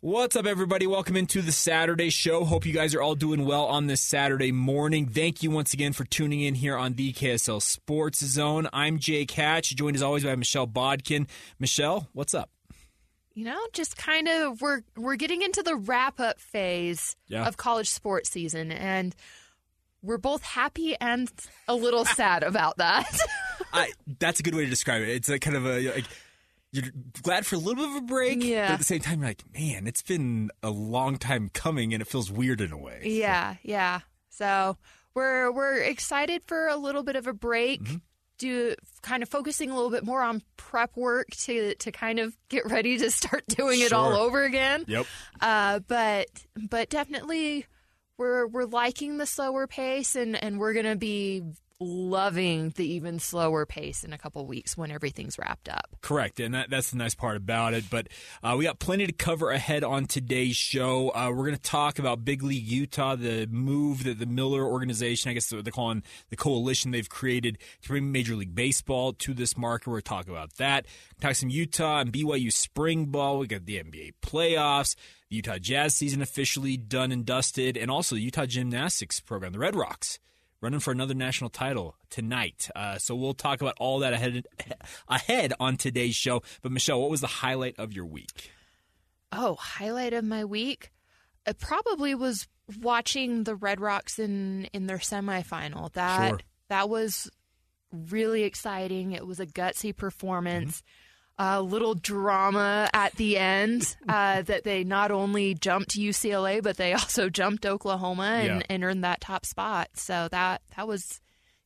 What's up, everybody? Welcome into the Saturday show. Hope you guys are all doing well on this Saturday morning. Thank you once again for tuning in here on the KSL Sports Zone. I'm Jake Hatch, joined as always by Michelle Bodkin. Michelle, what's up? You know, just kind of we're we're getting into the wrap up phase Yeah. of college sports season, and we're both happy and a little sad about that. I, that's a good way to describe it. It's like kind of a like you're glad for a little bit of a break, Yeah. but at the same time, you're like, man, it's been a long time coming, and it feels weird in a way. yeah, yeah. So we're we're excited for a little bit of a break. Mm-hmm. Do kind of focusing a little bit more on prep work to to kind of get ready to start doing it all over again. Yep. Uh, but but definitely we're we're liking the slower pace and and we're gonna be loving the even slower pace in a couple weeks when everything's wrapped up. Correct, and that, that's the nice part about it. But uh, we got plenty to cover ahead on today's show. Uh, we're going to talk about Big League Utah, the move that the Miller organization, I guess they're calling the coalition they've created to bring Major League Baseball to this market. We're talk about that. Talk some Utah and BYU spring ball. We got the NBA playoffs. The Utah Jazz season officially done and dusted, and also the Utah gymnastics program, the Red Rocks running for another national title tonight. Uh, so we'll talk about all that ahead ahead on today's show. But Michelle, what was the highlight of your week? Oh, highlight of my week. It probably was watching the Red Rocks in in their semifinal. That Sure. that was really exciting. It was a gutsy performance. A little drama at the end uh, that they not only jumped UCLA, but they also jumped Oklahoma and, Yeah. and earned that top spot. So that that was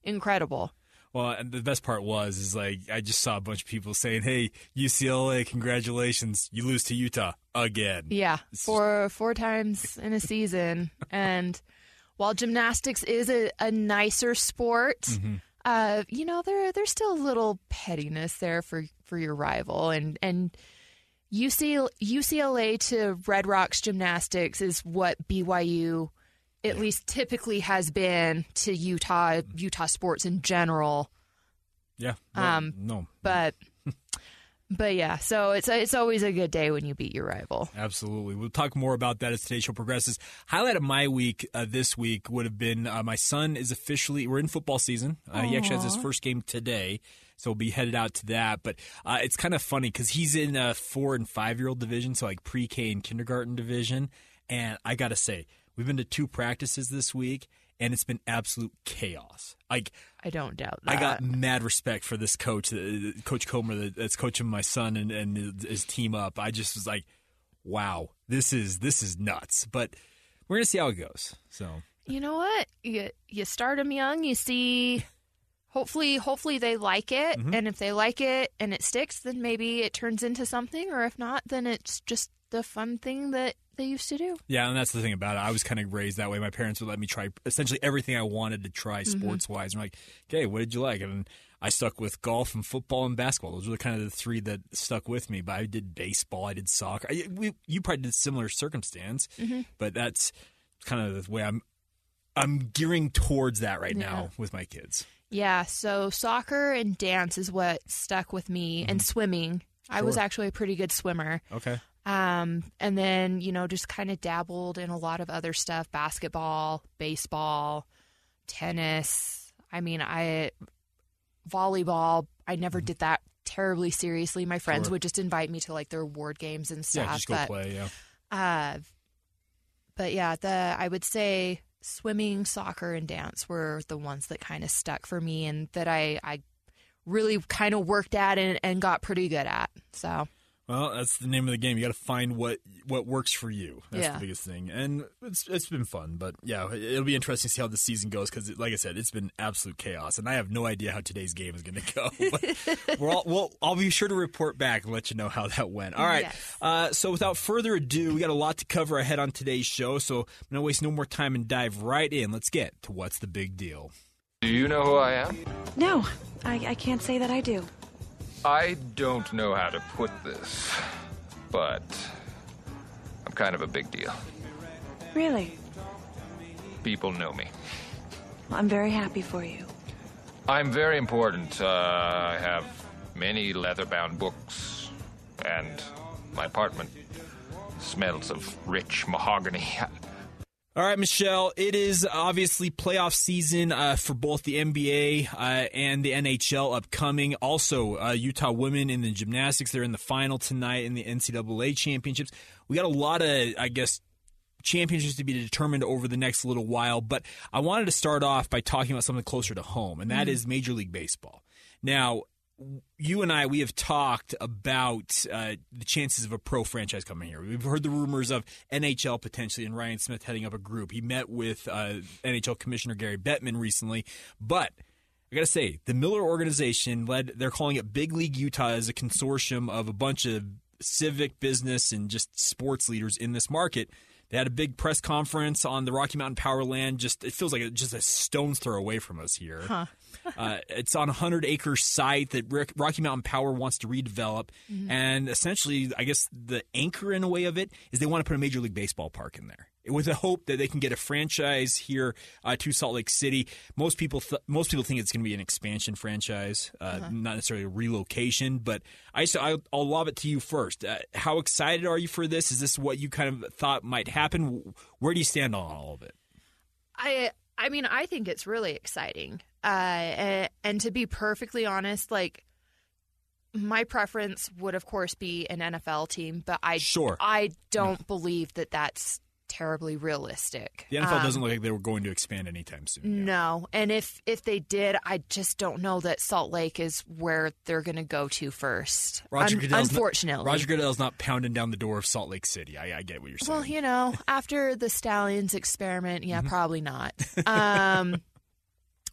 incredible. Well, and the best part was is like I just saw a bunch of people saying, "Hey, UCLA, congratulations! You lose to Utah again." Yeah, four four times in a season, and while gymnastics is a, a nicer sport, uh, you know there there's still a little pettiness there for for your rival, and and UC, UCLA to Red Rocks gymnastics is what BYU at least typically has been to Utah Utah sports in general. Yeah. No, Um, no. But but yeah, so it's it's always a good day when you beat your rival. Absolutely. We'll talk more about that as today's show progresses. Highlight of my week uh, this week would have been uh, my son is officially, we're in football season. Uh, he actually has his first game today. So we'll be headed out to that. But uh, it's kind of funny because he's in a four and five year old division, so like pre K and kindergarten division. And I got to say, we've been to two practices this week, and it's been absolute chaos. Like, I don't doubt that. I got mad respect for this coach, uh, Coach Comer, that's coaching my son and, and his team up. I just was like, wow, this is this is nuts. But we're gonna see how it goes. So You know what? You you start them young. You see, hopefully, hopefully they like it, Mm-hmm. and if they like it and it sticks, then maybe it turns into something. Or if not, then it's just the fun thing that they used to do. Yeah, and that's the thing about it. I was kind of raised that way. My parents would let me try essentially everything I wanted to try Mm-hmm. sports wise. And I'm like, okay, what did you like? And I stuck with golf and football and basketball. Those were kind of the three that stuck with me. But I did baseball, I did soccer. I, we, you probably did similar circumstance, Mm-hmm. but that's kind of the way I'm. I'm gearing towards that right Yeah. now with my kids. Yeah, so soccer and dance is what stuck with me, and swimming. I was Mm-hmm. Actually a pretty good swimmer. Okay. Um, and then, you know, just kind of dabbled in a lot of other stuff basketball, baseball, tennis. I mean, I, volleyball, I never did that terribly seriously. My friends Mm-hmm. Sure. would just invite me to like their award games and stuff. Yeah, just go but, play. Yeah. Uh, but yeah, the I would say swimming, soccer, and dance were the ones that kind of stuck for me and that I, I really kind of worked at and, and got pretty good at. So Well, that's the name of the game. You got to find what what works for you. That's Yeah. the biggest thing, and it's it's been fun. But yeah, it'll be interesting to see how the season goes because, like I said, it's been absolute chaos, and I have no idea how today's game is going to go. But we're all, well, I'll be sure to report back and let you know how that went. All right. Yes. Uh, so without further ado, we got a lot to cover ahead on today's show. So I'm going to waste no more time and dive right in. Let's get to what's the big deal. Do you know who I am? No, I, I can't say that I do. I don't know how to put this, but I'm kind of a big deal. Really? People know me. Well, I'm very happy for you. I'm very important. Uh, I have many leather bound books, and my apartment smells of rich mahogany. All right, Michelle. It is obviously playoff season uh, for both the NBA uh, and the NHL upcoming. Also, uh, Utah women in the gymnastics. They're in the final tonight in the NCAA championships. We got a lot of, I guess, championships to be determined over the next little while. But I wanted to start off by talking about something closer to home, and that is Major League Baseball. Now, you and I, we have talked about uh, the chances of a pro franchise coming here. We've heard the rumors of NHL potentially and Ryan Smith heading up a group. He met with uh, NHL Commissioner Gary Bettman recently, but I got to say, the Miller organization led, they're calling it Big League Utah as a consortium of a bunch of civic, business, and just sports leaders in this market. They had a big press conference on the Rocky Mountain Power Land. Just it feels like just a stone's throw away from us here. Uh, it's on a hundred acre site that Rocky Mountain Power wants to redevelop, and essentially, I guess the anchor in a way of it is they want to put a Major League Baseball park in there with the hope that they can get a franchise here uh, to Salt Lake City. Most people, th- most people think it's going to be an expansion franchise, uh, not necessarily a relocation. But I, so I, I'll lob it to you first. Uh, how excited are you for this? Is this what you kind of thought might happen? Where do you stand on all of it? I I mean I think it's really exciting. Uh, and, and to be perfectly honest, like my preference would of course be an NFL team, but I Sure. I don't believe that that's terribly realistic. The NFL Um, doesn't look like they were going to expand anytime soon. No, and if if they did, I just don't know that Salt Lake is where they're going to go to first. Roger Un- Goodell's unfortunately, not, Roger Goodell's not pounding down the door of Salt Lake City. I, I get what you're saying. Well, you know, after the Stallions experiment, Mm-hmm. yeah, probably not. Um,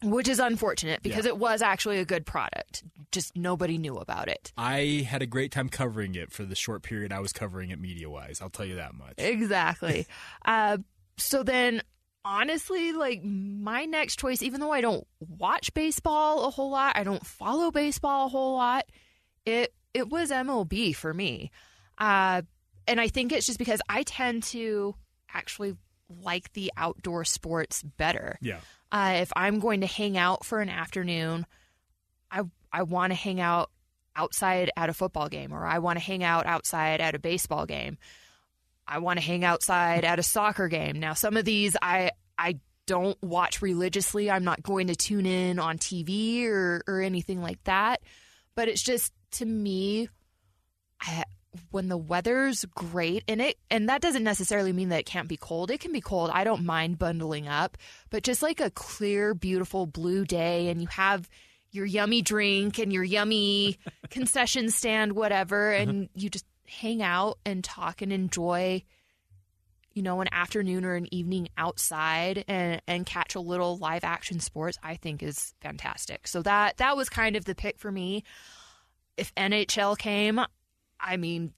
which is unfortunate because Yeah. it was actually a good product. Just nobody knew about it. I had a great time covering it for the short period I was covering it media wise. I'll tell you that much. Exactly. uh, so then, honestly, like my next choice, even though I don't watch baseball a whole lot, I don't follow baseball a whole lot. It it was MLB for me, uh, and I think it's just because I tend to actually like the outdoor sports better. Yeah. Uh, if I'm going to hang out for an afternoon, I I want to hang out outside at a football game, or I want to hang out outside at a baseball game. I want to hang outside at a soccer game. Now, some of these I I don't watch religiously. I'm not going to tune in on TV or or anything like that. But it's just to me, I, when the weather's great and it and that doesn't necessarily mean that it can't be cold. It can be cold. I don't mind bundling up, but just like a clear, beautiful blue day and you have your yummy drink and your yummy concession stand whatever and you just hang out and talk and enjoy you know an afternoon or an evening outside and and catch a little live action sports I think is fantastic. So that that was kind of the pick for me. If NHL came, I mean,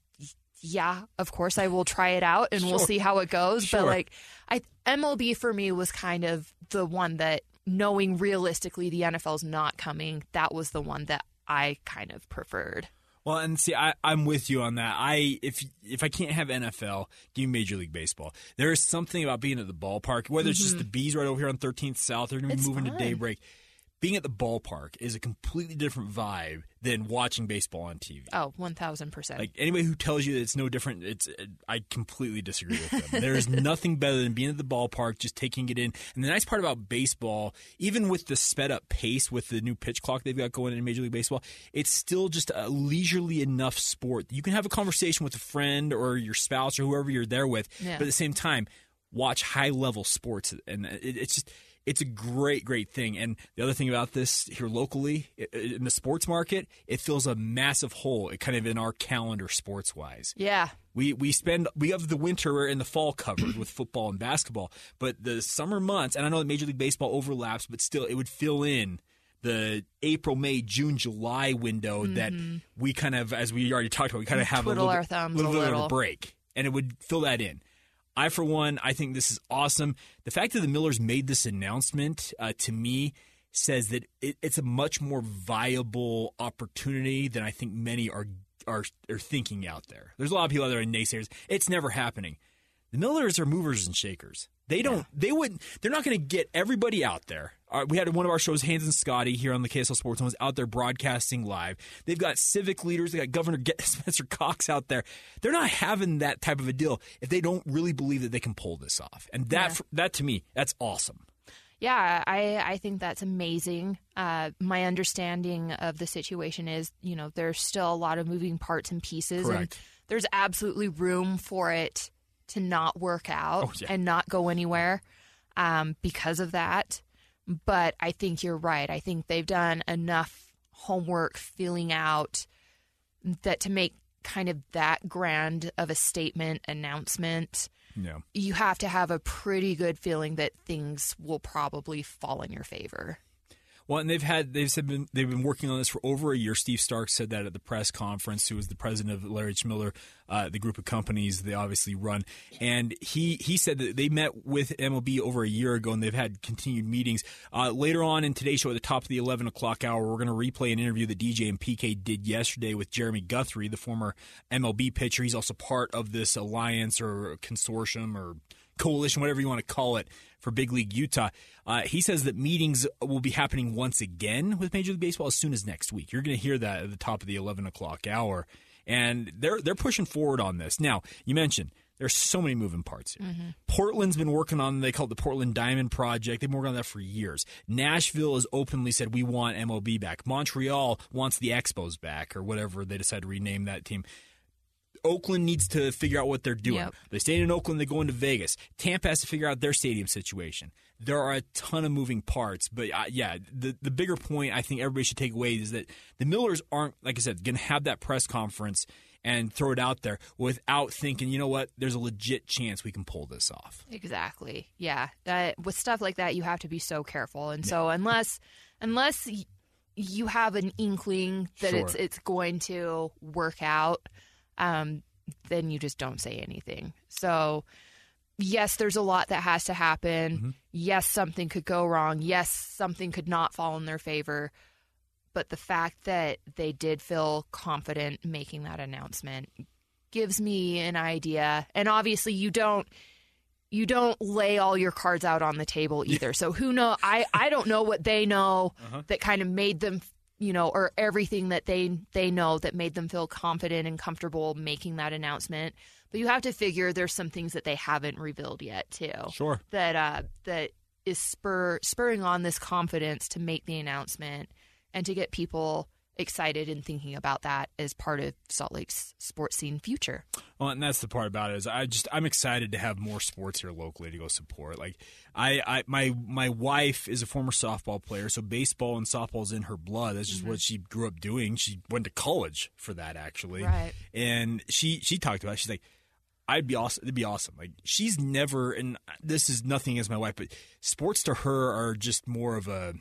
yeah, of course I will try it out and Sure. we'll see how it goes. Sure. But like, I MLB for me was kind of the one that knowing realistically the NFL's not coming, that was the one that I kind of preferred. Well, and see, I, I'm with you on that. I if if I can't have NFL, give me Major League Baseball. There is something about being at the ballpark, whether it's just the mm-hmm. bees right over here on 13th South, they're going to be moving fun. to daybreak. Being at the ballpark is a completely different vibe than watching baseball on TV. Oh, 1000%. Like anybody who tells you that it's no different, it's I completely disagree with them. there is nothing better than being at the ballpark, just taking it in. And the nice part about baseball, even with the sped up pace with the new pitch clock they've got going in Major League Baseball, it's still just a leisurely enough sport. You can have a conversation with a friend or your spouse or whoever you're there with, Yeah. but at the same time, watch high level sports, and it, it's just. It's a great, great thing. And the other thing about this here locally, in the sports market, it fills a massive hole, it kind of in our calendar sports wise. yeah. We we spend we have the winter and the fall covered with football and basketball, but the summer months, and I know that Major League Baseball overlaps, but still, it would fill in the April, May, June, July window that we kind of, as we already talked about, we kind of have Mm-hmm. Twiddle a little, our bit- thumbs little a bit of a little. break, and it would fill that in. I, for one, I think this is awesome. The fact that the Millers made this announcement uh, to me says that it, it's a much more viable opportunity than I think many are are are thinking out there. There's a lot of people out there in naysayers. It's never happening. The Millers are movers and shakers. They don't. They wouldn't. They're not going to get everybody out there. Uh, we had one of our shows, Hans and Scotty, here on the KSL Sports Zone, was out there broadcasting live. They've got civic leaders. They got Governor Get- Spencer Cox out there. They're not having that type of a deal if they don't really believe that they can pull this off. And that, Yeah. that to me, that's awesome. Yeah, I, I think that's amazing. Uh, my understanding of the situation is, you know, there's still a lot of moving parts and pieces, and there's absolutely room for it to not work out Oh, yeah. and not go anywhere um, because of that. But I think you're right. I think they've done enough homework filling out that to make kind of that grand of a statement announcement Yeah. you have to have a pretty good feeling that things will probably fall in your favor. Well, and they've had they've said been, they've been working on this for over a year. Steve Stark said that at the press conference. Who was the president of Larry H. Miller, uh, the group of companies they obviously run, and he he said that they met with MLB over a year ago, and they've had continued meetings. Uh, later on in today's show, at the top of the eleven o'clock hour, we're going to replay an interview that DJ and PK did yesterday with Jeremy Guthrie, the former MLB pitcher. He's also part of this alliance or consortium or coalition, whatever you want to call it, for Big League Utah. Uh, he says that meetings will be happening once again with Major League Baseball as soon as next week. You're going to hear that at the top of the 11 o'clock hour, and they're they're pushing forward on this. Now, you mentioned there's so many moving parts here. Portland's been working on they call it the Portland Diamond Project. They've been working on that for years. Nashville has openly said we want MLB back. Montreal wants the Expos back or whatever they decide to rename that team. Oakland needs to figure out what they're doing. Yep. They stayed in Oakland, they go into Vegas. Tampa has to figure out their stadium situation. There are a ton of moving parts, but uh, yeah, the the bigger point I think everybody should take away is that the Millers aren't, like I said, going to have that press conference and throw it out there without thinking, you know what, there's a legit chance we can pull this off. Exactly. Yeah. That, with stuff like that, you have to be so careful. And so unless unless y- you have an inkling that Sure. it's it's going to work out, um, then you just don't say anything. So yes, there's a lot that has to happen. Mm-hmm. Yes, something could go wrong. Yes, something could not fall in their favor. But the fact that they did feel confident making that announcement gives me an idea. And obviously, you don't you don't lay all your cards out on the table either. So who know? I I don't know what they know that kind of made them, you know, or everything that they they know that made them feel confident and comfortable making that announcement. But you have to figure there's some things that they haven't revealed yet too. Sure. That uh that is spur spurring on this confidence to make the announcement and to get people excited and thinking about that as part of Salt Lake's sports scene future. Well, and that's the part about it is I just I'm excited to have more sports here locally to go support. Like I, I my my wife is a former softball player, so baseball and softball is in her blood. That's just what mm-hmm. she grew up doing. She went to college for that actually, Right. And she she talked about. It. She's like. I'd be awesome. It'd be awesome. Like she's never, and this is nothing as my wife, but sports to her are just more of a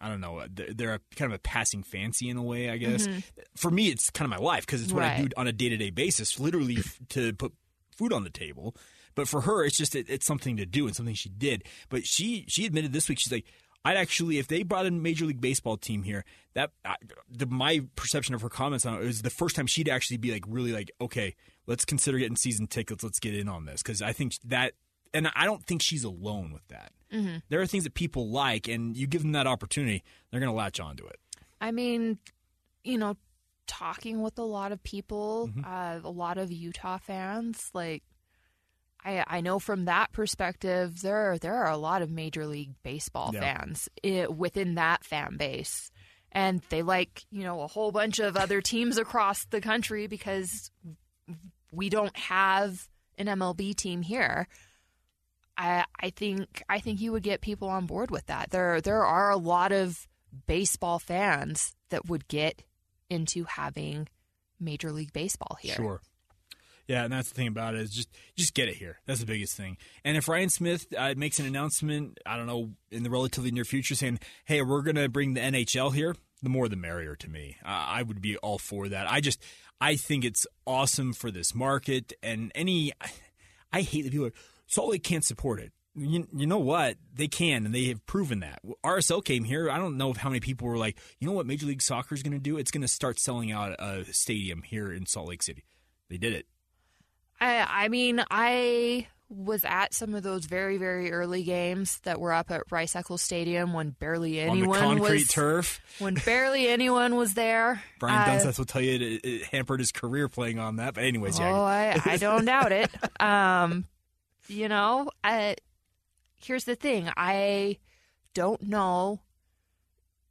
I don't know. They're, a, kind of a passing fancy in a way, I guess. Mhm. For me, it's kind of my life because it's what I do on a day to day basis, literally f- to put food on the table. But for her, it's just it, it's something to do and something she did. But she she admitted this week she's like, I'd actually if they brought in a Major League Baseball team here, that I, the, my perception of her comments on it was the first time she'd actually be like really like, okay, let's consider getting season tickets. Let's get in on this because I think that, and I don't think she's alone with that. Mhm. There are things that people like, and you give them that opportunity, they're going to latch onto it. I mean, you know, talking with a lot of people, Mm-hmm. uh, a lot of Utah fans, like I I know from that perspective, there there are a lot of Major League Baseball Yeah. fans i within that fan base, and they like you know a whole bunch of other teams across the country because we don't have an MLB team here. I I think I think you would get people on board with that. There there are a lot of baseball fans that would get into having Major League Baseball here. Sure. Yeah, and that's the thing about it is just just get it here. That's the biggest thing. And if Ryan Smith uh, makes an announcement, I don't know, in the relatively near future, saying, "Hey, we're going to bring the NHL here," the more the merrier to me. Uh, I would be all for that. I just I think it's awesome for this market and any. I hate the people are Salt Lake can't support it. You, you know what? They can, and they have proven that. RSL came here. I don't know how many people were like, you know what Major League Soccer is going to do? It's going to start selling out a stadium here in Salt Lake City. They did it. I I mean I was at some of those very very early games that were up at Rice Eccles Stadium when barely On the anyone concrete was turf. when barely anyone was there. Brian Uh, Dunseth will tell you it, it hampered his career playing on that. But anyways, yeah. Oh, I, I don't doubt it. Um, you know, I, here's the thing. I don't know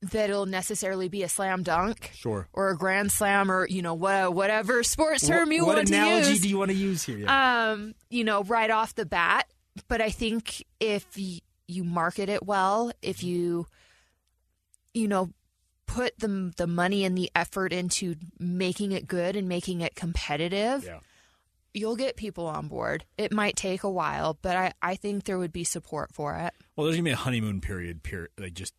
that it'll necessarily be a slam dunk Sure. or a grand slam or, you know, wha- whatever sports term you what want to use. What analogy do you want to use here? Yeah. Um, you know, right off the bat. But I think if y- you market it well, if you, you know, put the the money and the effort into making it good and making it competitive, Yeah. You'll get people on board. It might take a while, but I, I think there would be support for it. Well, there's gonna be a honeymoon period. Period. Like just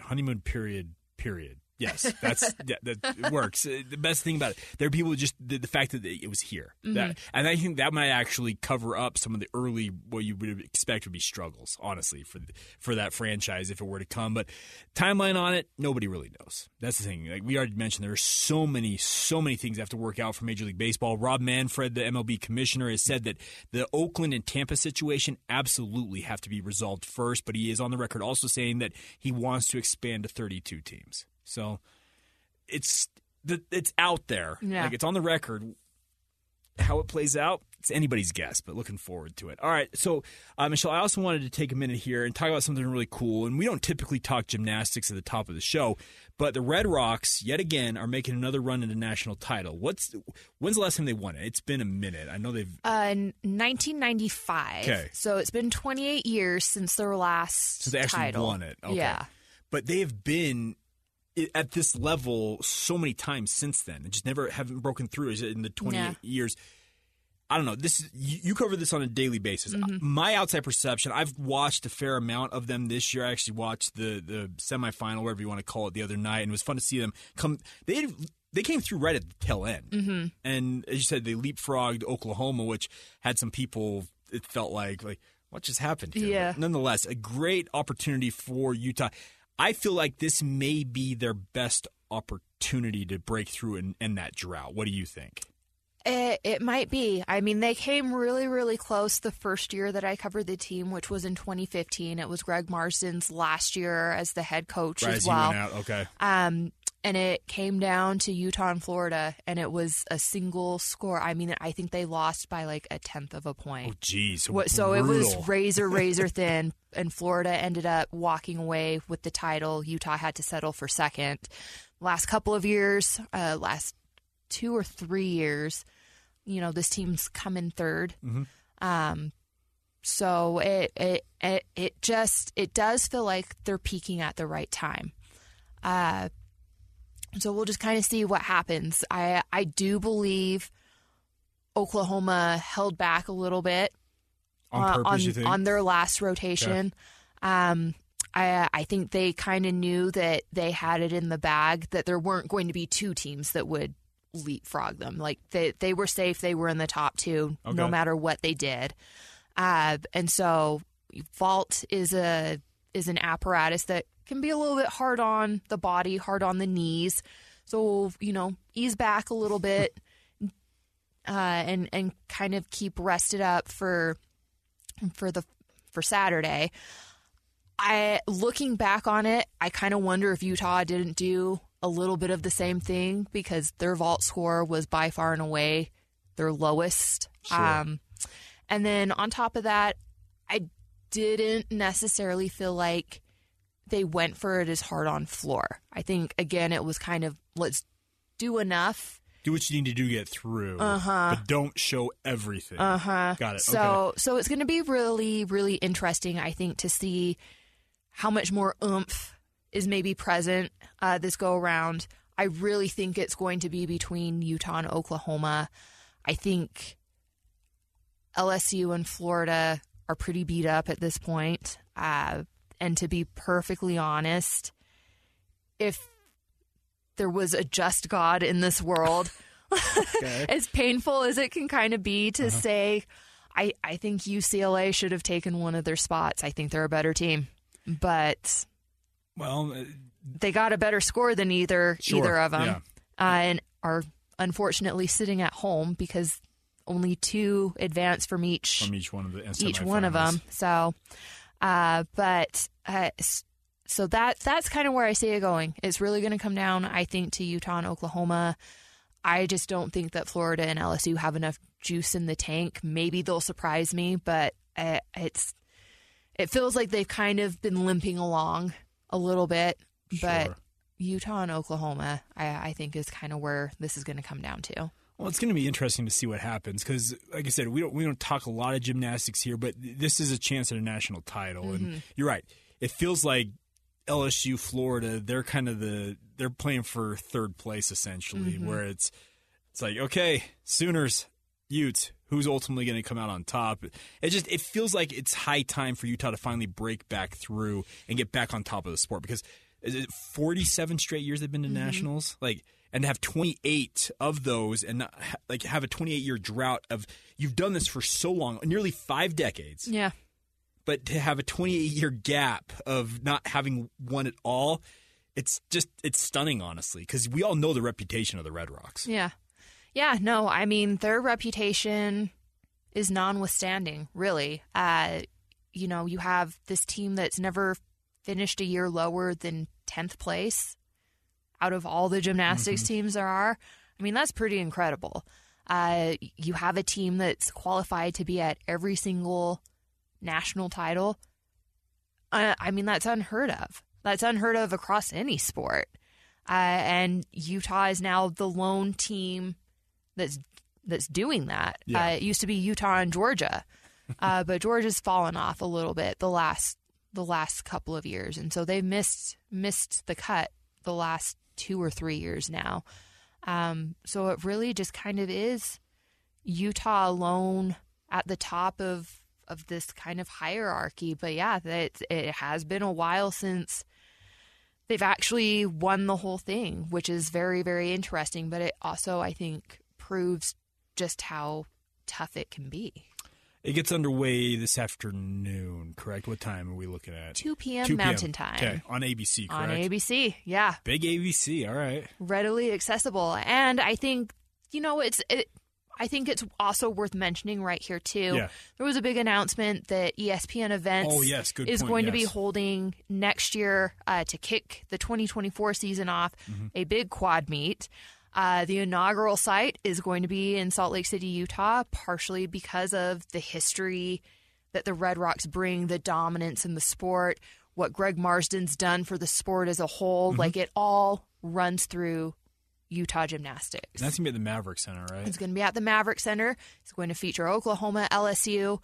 honeymoon period. Period. Yes, that's yeah, that works. Uh, The best thing about it, there are people just the, the fact that it was here, that, Mhm. and I think that might actually cover up some of the early what you would expect would be struggles, honestly, for for that franchise if it were to come. But timeline on it, nobody really knows. That's the thing. Like we already mentioned, there are so many, so many things that have to work out for Major League Baseball. Rob Manfred, the MLB commissioner, has said that the Oakland and Tampa situation absolutely have to be resolved first. But he is on the record also saying that he wants to expand to 32 teams. So it's the it's out there. Yeah. Like it's on the record. How it plays out, it's anybody's guess, but looking forward to it. All right, so uh, Michelle, I also wanted to take a minute here and talk about something really cool. And we don't typically talk gymnastics at the top of the show, but the Red Rocks yet again are making another run at a national title. What's when's the last time they won it? It's been a minute. I know they've Uh, in 1995. Okay. So it's been 28 years since their last since they actually title. won it. Okay. Yeah. but they have been at this level so many times since then, and just never haven't broken through in the 28 Yeah. years. I don't know. This is- you, you cover this on a daily basis. Mhm. My outside perception, I've watched a fair amount of them this year. I actually watched the the semifinal, whatever you want to call it, the other night, and it was fun to see them come. They they came through right at the tail end, Mm-hmm. and as you said, they leapfrogged Oklahoma, which had some people. It felt like like what just happened here. Yeah. But nonetheless, a great opportunity for Utah. I feel like this may be their best opportunity to break through in, in that drought. What do you think? It, it might be. I mean, they came really, really close the first year that I covered the team, which was in 2015. It was Greg Marsden's last year as the head coach Right as well. okay. Um, and it came down to Utah and Florida, and it was a single score. I mean, I think they lost by like a tenth of a point. Oh, geez. So, What, so it was razor, razor thin, and Florida ended up walking away with the title. Utah had to settle for second. Last couple of years, uh, last two or three years, you know, this team's come in 3rd Mhm. Um, so it, it it it just it does feel like they're peaking at the right time. Uh, so we'll just kind of see what happens. I I do believe Oklahoma held back a little bit On uh, purpose, on, on their last rotation. Um, I, I think they kind of knew that they had it in the bag, that there weren't going to be two teams that would leapfrog them. Like they, they were safe, they were in the top two, Okay. no matter what they did. Uh, and so vault is a is an apparatus that can be a little bit hard on the body, hard on the knees. So you know, ease back a little bit, uh, and and kind of keep rested up for for the for Saturday. I looking back on it, I kind of wonder if Utah didn't do a little bit of the same thing because their vault score was by far and away their lowest. Um, and then on top of that, I didn't necessarily feel like they went for it as hard on floor. I think again it was kind of let's do enough. Do what you need to do to get through, Uh-huh. but don't show everything. Uh huh. Got it. So okay. so it's going to be really really interesting. I think to see how much more oomph is maybe present uh, this go around. I really think it's going to be between Utah and Oklahoma. I think LSU and Florida are pretty beat up at this point. Uh, and to be perfectly honest, if there was a just God in this world, as painful as it can kind of be to say, I, I think UCLA should have taken one of their spots. I think they're a better team, but Well, uh, they got a better score than either Sure, either of them, yeah. uh, and are unfortunately sitting at home because only two advance from each from each one of the each one of them. So, uh, but uh, so that that's kind of where I see it going. It's really going to come down, I think, to Utah and Oklahoma. I just don't think that Florida and LSU have enough juice in the tank. Maybe they'll surprise me, but uh, it's it feels like they've kind of been limping along a little bit. But Sure. Utah and Oklahoma, I, I think, is kind of where this is going to come down to. Well, it's going to be interesting to see what happens because, like I said, we don't we don't talk a lot of gymnastics here, but this is a chance at a national title, Mhm. and you're right. It feels like LSU, Florida, they're kind of the they're playing for third place essentially, Mhm. where it's it's like okay, Sooners, Utes, who's ultimately going to come out on top? It just it feels like it's high time for Utah to finally break back through and get back on top of the sport because is it 47 straight years they've been to Mhm. nationals like and to have 28 of those and not, ha- like have a 28 year drought of you've done this for so long nearly five decades Yeah. but to have a 28 year gap of not having one at all it's just it's stunning honestly because we all know the reputation of the red rocks Yeah. Yeah, no, I mean, their reputation is non-withstanding, really. Uh, you know, you have this team that's never finished a year lower than 10th place out of all the gymnastics Mhm. teams there are. I mean, that's pretty incredible. Uh, you have a team that's qualified to be at every single national title. Uh, I mean, that's unheard of. That's unheard of across any sport. Uh, and Utah is now the lone team that's that's doing that. Yeah. Uh, it used to be Utah and Georgia, uh, but Georgia's fallen off a little bit the last the last couple of years, and so they've missed missed the cut the last two or three years now. Um, so it really just kind of is Utah alone at the top of of this kind of hierarchy. But yeah, that it has been a while since they've actually won the whole thing, which is very very interesting. But it also I think proves just how tough it can be. It gets underway this afternoon correct what time are we looking at 2 p.m. 2 Mountain Time. okay on abc correct On ABC, yeah. big abc all right readily accessible. And I think, you know, it's it, I think it's also worth mentioning right here too. Yeah. There was a big announcement that ESPN Events Oh, yes, is point, going to be holding next year uh, to kick the 2024 season off Mm-hmm. a big quad meet. Uh, the inaugural site is going to be in Salt Lake City, Utah, partially because of the history that the Red Rocks bring, the dominance in the sport, what Greg Marsden's done for the sport as a whole. Mhm. Like it all runs through Utah gymnastics. And that's gonna be at the maverick center right It's going to be at the Maverick Center. It's going to feature Oklahoma, LSU,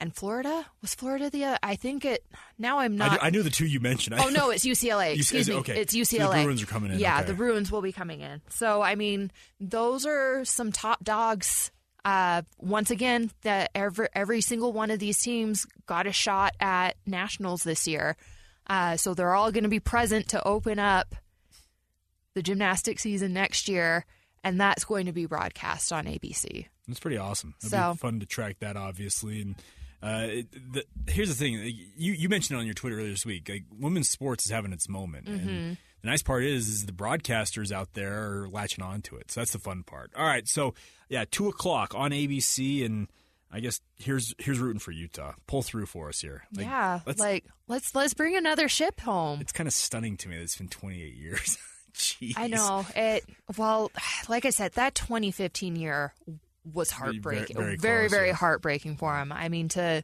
and Florida. Was Florida the? Uh, I think it. Now I'm I, not. knew, I knew the two you mentioned I- Oh no, it's UCLA. UC Excuse me, okay. it's So UCLA. the Bruins are coming in, Yeah, okay. the Bruins will be coming in. So I mean, those are some top dogs. Uh, once again, that every every single one of these teams got a shot at nationals this year. Uh, so they're all going to be present to open up the gymnastic season next year, and that's going to be broadcast on ABC. It's pretty awesome. It'll So- be fun to track that, obviously. And uh, it, the, here's the thing: you you mentioned it on your Twitter earlier this week. Like women's sports is having its moment, Mm-hmm. and the nice part is, is the broadcasters out there are latching on to it. So that's the fun part. All right, so yeah, two o'clock on ABC, and I guess here's here's rooting for Utah. Pull through for us here. Like, yeah, let's- like let's let's bring another ship home. it's kind of stunning to me that it's been 28 years. Jeez. I know it. Well, like I said, that 2015 year was heartbreaking. very very, close, very yeah. heartbreaking for him. I mean, to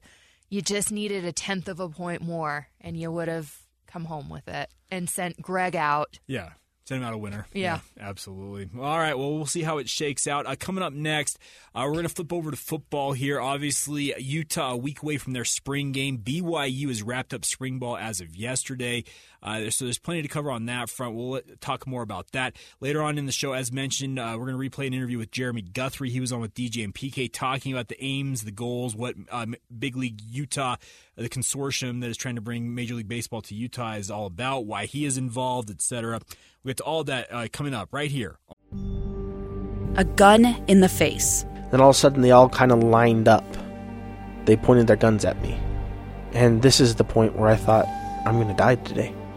you just needed a tenth of a point more, and you would have come home with it and sent Greg out. Yeah. Send him out a winner. Yeah. absolutely. All right. Well, we'll see how it shakes out. Uh, coming up next, uh, we're going to flip over to football here. Obviously, Utah a week away from their spring game. BYU has wrapped up spring ball as of yesterday. Uh, so there's plenty to cover on that front. We'll talk more about that later on in the show. As mentioned, uh, we're going to replay an interview with Jeremy Guthrie. He was on with DJ and PK talking about the aims, the goals, what um, Big League Utah, the consortium that is trying to bring Major League Baseball to Utah is all about, why he is involved, etc. We get to all that uh, coming up right here. A gun in the face. Then all of a sudden, they all kind of lined up. They pointed their guns at me. And this is the point where I thought, I'm going to die today.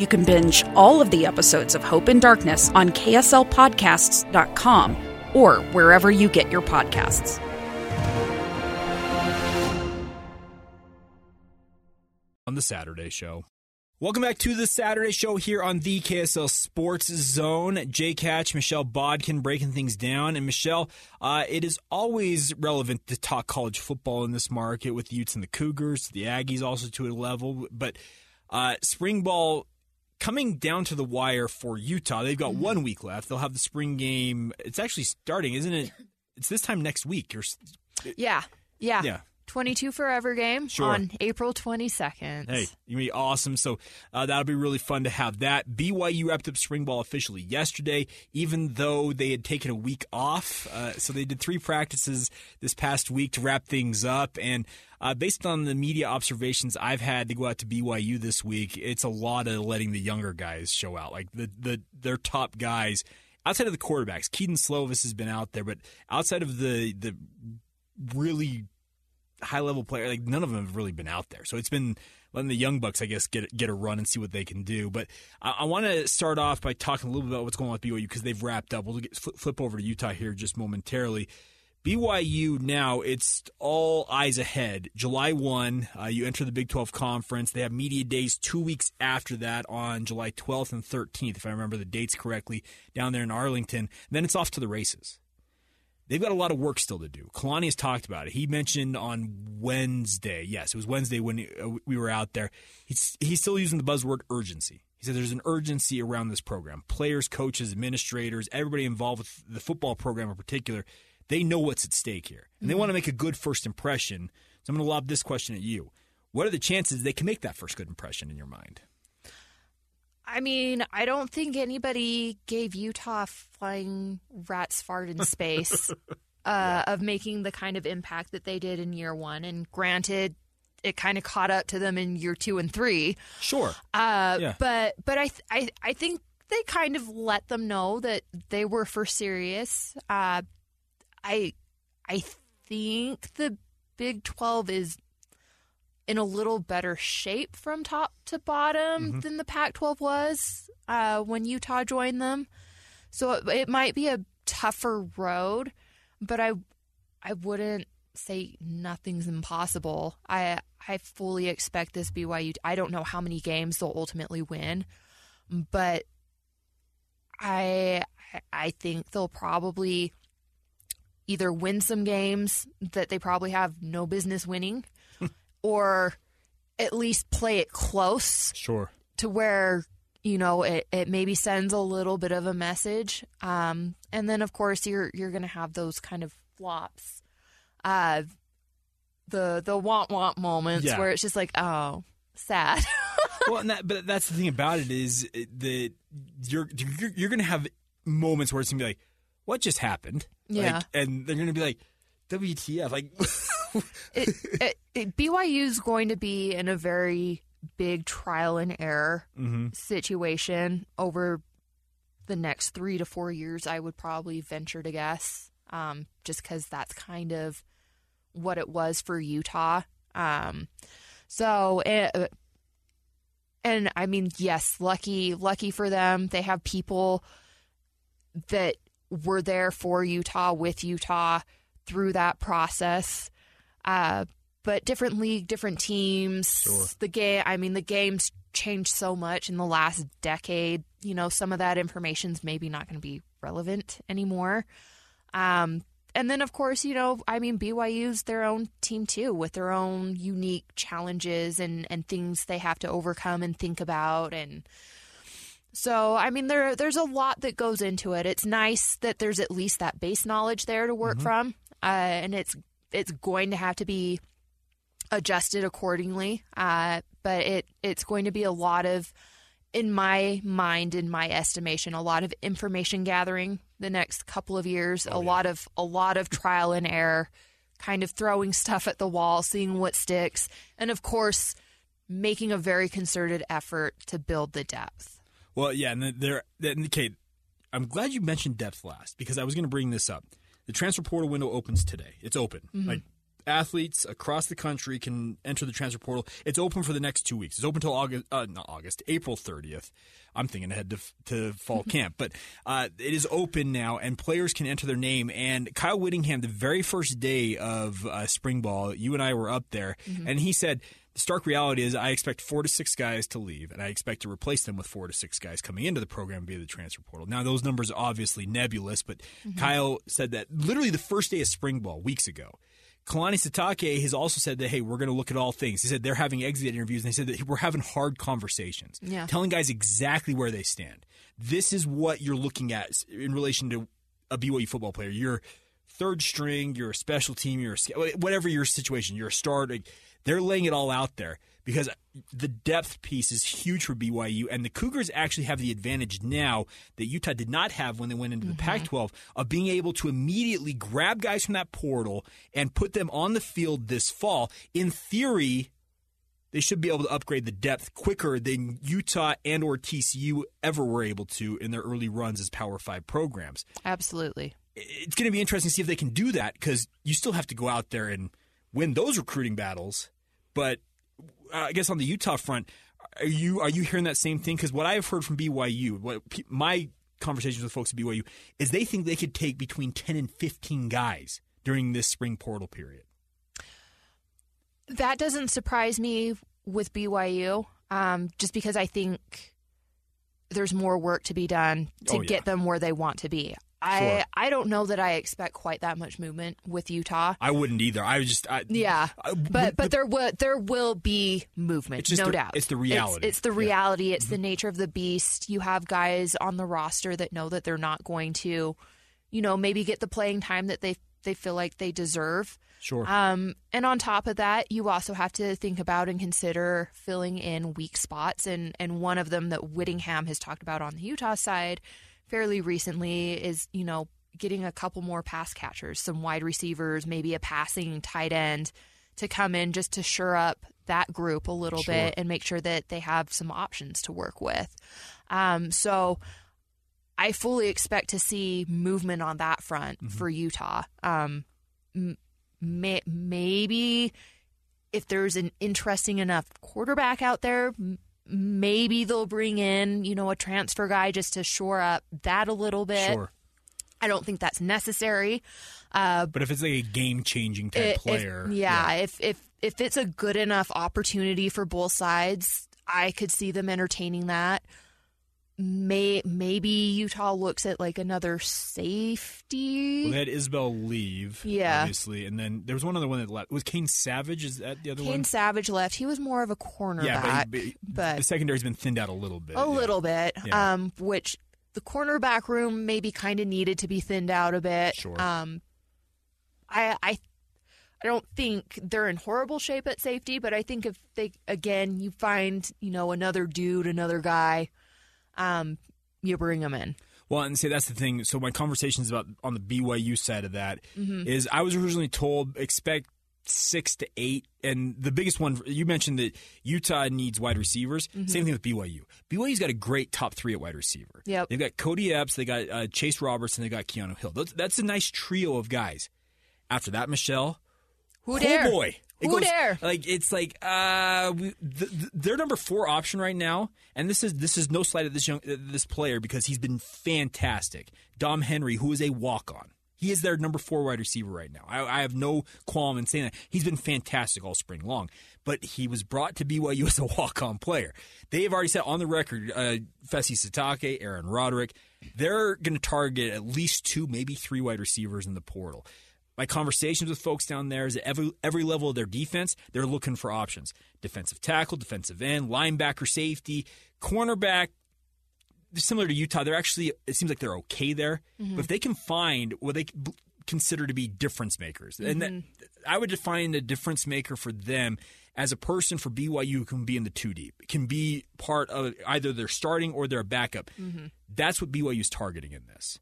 You can binge all of the episodes of Hope in Darkness on KSLPodcasts.com or wherever you get your podcasts. on the Saturday Show. Welcome back to the Saturday Show here on the KSL Sports Zone. Jake Hatch, Michelle Bodkin breaking things down. And Michelle, uh, it is always relevant to talk college football in this market with the Utes and the Cougars, the Aggies also to a level. But uh, spring ball coming down to the wire for Utah. They've got one week left. They'll have the spring game. It's actually starting, isn't it? It's this time next week. Or, Yeah, yeah, Yeah. 22 Forever game Sure. on April 22nd. Hey, you be awesome. So uh, that'll be really fun to have that. BYU wrapped up spring ball officially yesterday, even though they had taken a week off. Uh, so they did three practices this past week to wrap things up. And uh, based on the media observations I've had to go out to BYU this week, it's a lot of letting the younger guys show out, like the the their top guys. Outside of the quarterbacks, Kedon Slovis has been out there, but outside of the the really high level player. Like none of them have really been out there. So it's been letting the young bucks, I guess, get get a run and see what they can do. But I, I want to start off by talking a little bit about what's going on with BYU because they've wrapped up. We'll get, flip, flip over to Utah here just momentarily. BYU now, it's all eyes ahead. July 1, uh, you enter the Big 12 Conference. They have media days two weeks after that on July 12th and 13th, if I remember the dates correctly, down there in Arlington. then it's off to the races they've got a lot of work still to do. Kalani has talked about it. He mentioned on Wednesday, yes, it was Wednesday when uh, we were out there. He's he's still using the buzzword urgency. He said there's an urgency around this program. Players, coaches, administrators, everybody involved with the football program in particular, they know what's at stake here, and they Mhm. want to make a good first impression. So I'm going to lob this question at you: What are the chances they can make that first good impression in your mind? I mean, I don't think anybody gave Utah flying rats fart in space uh, of making the kind of impact that they did in year one. And granted, it kind of caught up to them in year two and three. Sure. Uh, Yeah. But but I, th- I I think they kind of let them know that they were for serious. Uh, I I think the Big Twelve is in a little better shape from top to bottom Mhm. than the Pac 12 was uh, when Utah joined them. So it, it might be a tougher road, but I I wouldn't say nothing's impossible. I I fully expect this BYU. I don't know how many games they'll ultimately win, but I I think they'll probably either win some games that they probably have no business winning or at least play it close Sure. to where you know it, it maybe sends a little bit of a message um, and then of course you're you're gonna have those kind of flops uh the the want want moments Yeah. where it's just like oh sad well, and that, but that's the thing about it is that you're you're, you're going to have moments where it's going to be like, what just happened? Yeah. Like, and they're going to be like, WTF? Like, it, it, it, BYU is going to be in a very big trial and error Mhm. situation over the next three to four years. I would probably venture to guess, um, just because that's kind of what it was for Utah. Um, so, eh, and I mean, yes, lucky, lucky for them. They have people that were there for Utah with Utah through that process. Uh, but different league, different teams. Sure. The game, I mean, the game's changed so much in the last decade. You know, some of that information's maybe not going to be relevant anymore. Um, and then, of course, you know, I mean, BYU's their own team too, with their own unique challenges and, and things they have to overcome and think about. And so, I mean, there there's a lot that goes into it. It's nice that there's at least that base knowledge there to work from, uh, and it's it's going to have to be adjusted accordingly. Uh, but it it's going to be a lot of, in my mind, in my estimation, a lot of information gathering the next couple of years. a lot of a lot of trial and error, kind of throwing stuff at the wall, seeing what sticks, and of course, making a very concerted effort to build the depth. Well, yeah, and there. Okay, I'm glad you mentioned depth last because I was going to bring this up. The transfer portal window opens today. It's open. Mhm. Like athletes across the country can enter the transfer portal. It's open for the next two weeks. It's open until August, uh, not August, April 30th. I'm thinking ahead to, to fall camp, but uh, it is open now, and players can enter their name. And Kyle Whittingham, the very first day of uh, spring ball, you and I were up there, Mhm. and he said. The stark reality is, I expect four to six guys to leave, and I expect to replace them with four to six guys coming into the program via the transfer portal. Now, those numbers are obviously nebulous, but Mhm. Kyle said that literally the first day of spring ball weeks ago. Kalani Sitake has also said that, hey, we're going to look at all things. He said they're having exit interviews, and they said that we're having hard conversations, Yeah. telling guys exactly where they stand. This is what you're looking at in relation to a BYU football player. You're third string, you're a special team, you're a, whatever your situation, you're a starter. They're laying it all out there because the depth piece is huge for BYU, and the Cougars actually have the advantage now that Utah did not have when they went into the mm-hmm. Pac-12 of being able to immediately grab guys from that portal and put them on the field this fall. In theory, they should be able to upgrade the depth quicker than Utah and or TCU ever were able to in their early runs as Power Five programs Absolutely. it's going to be interesting to see if they can do that because you still have to go out there and win those recruiting battles. But uh, I guess on the Utah front, are you are you hearing that same thing? Because what I've heard from BYU, what my conversations with folks at BYU is they think they could take between ten and fifteen guys during this spring portal period. That doesn't surprise me with BYU, um, just because I think there's more work to be done to Oh, yeah. get them where they want to be. I Sure. I don't know that I expect quite that much movement with Utah. I wouldn't either. I just I, Yeah, I- but but there will there will be movement, no the- doubt. it's the reality. It's, it's the reality. It's the nature of the beast. You have guys on the roster that know that they're not going to, you know, maybe get the playing time that they they feel like they deserve. Sure. Um, and on top of that, you also have to think about and consider filling in weak spots, and and one of them that Whittingham has talked about on the Utah side fairly recently is you know getting a couple more pass catchers, some wide receivers, maybe a passing tight end to come in just to shore up that group a little Sure. bit and make sure that they have some options to work with. Um, so I fully expect to see movement on that front Mm-hmm. for Utah. Um, may- maybe if there's an interesting enough quarterback out there, maybe they'll bring in, you know, a transfer guy just to shore up that a little bit. Sure. I don't think that's necessary. Uh, But if it's like a game changing type if- if- player, yeah, if if if it's a good enough opportunity for both sides, I could see them entertaining that. May maybe Utah looks at like another safety. Well, they had Isabel leave, Yeah. obviously, and then there was one other one that left. Was Kane Savage? Is that the other Kane one? Kane Savage left. He was more of a cornerback, yeah, but, he- but the secondary's been thinned out a little bit. a little bit. Yeah. Um, which the cornerback room maybe kind of needed to be thinned out a bit. Sure. Um, I I I don't think they're in horrible shape at safety, but I think if they again you find you know another dude, another guy, um, you bring them in. Well, and say that's the thing. So my conversations about on the BYU side of that is Mhm. I was originally told expect six to eight, and the biggest one you mentioned that Utah needs wide receivers. Mhm. Same thing with BYU. BYU's got a great top three at wide receiver. Yep. They've got Kody Epps, they got uh, Chase Roberts, and they got Keanu Hill. Those, that's a nice trio of guys. After that, Michelle. Who oh boy. It Who goes- dare? Like it's like uh, we, th- th- their number four option right now, and this is this is no slight of this young uh, this player because he's been fantastic. Dom Henry, who is a walk on, he is their number four wide receiver right now. I, I have no qualm in saying that he's been fantastic all spring long, but he was brought to BYU as a walk on player. They have already said on the record, uh, Fesi Sitake, Aaron Roderick, they're going to target at least two, maybe three wide receivers in the portal my conversations with folks down there is at every every level of their defense, they're looking for options: defensive tackle, defensive end, linebacker, safety, cornerback. Similar to Utah, they're actually it seems like they're okay there. Mhm. But if they can find what they consider to be difference makers, and that, Mhm. I would define a difference maker for them as a person for BYU who can be in the two deep, can be part of either their starting or their backup. Mhm. That's what BYU is targeting in this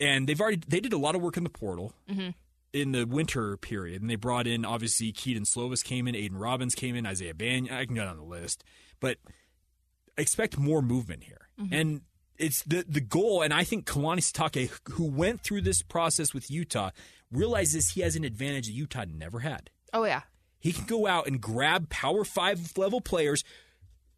and they've already they did a lot of work in the portal Mhm. in the winter period, and they brought in obviously Kedon Slovis came in, Aidan Robbins came in, Isaiah Bagnah. I can go down the list, but expect more movement here, Mhm. and it's the the goal. And I think Kalani Sitake, who went through this process with Utah, realizes he has an advantage that Utah never had. Oh yeah. He can go out and grab Power Five level players,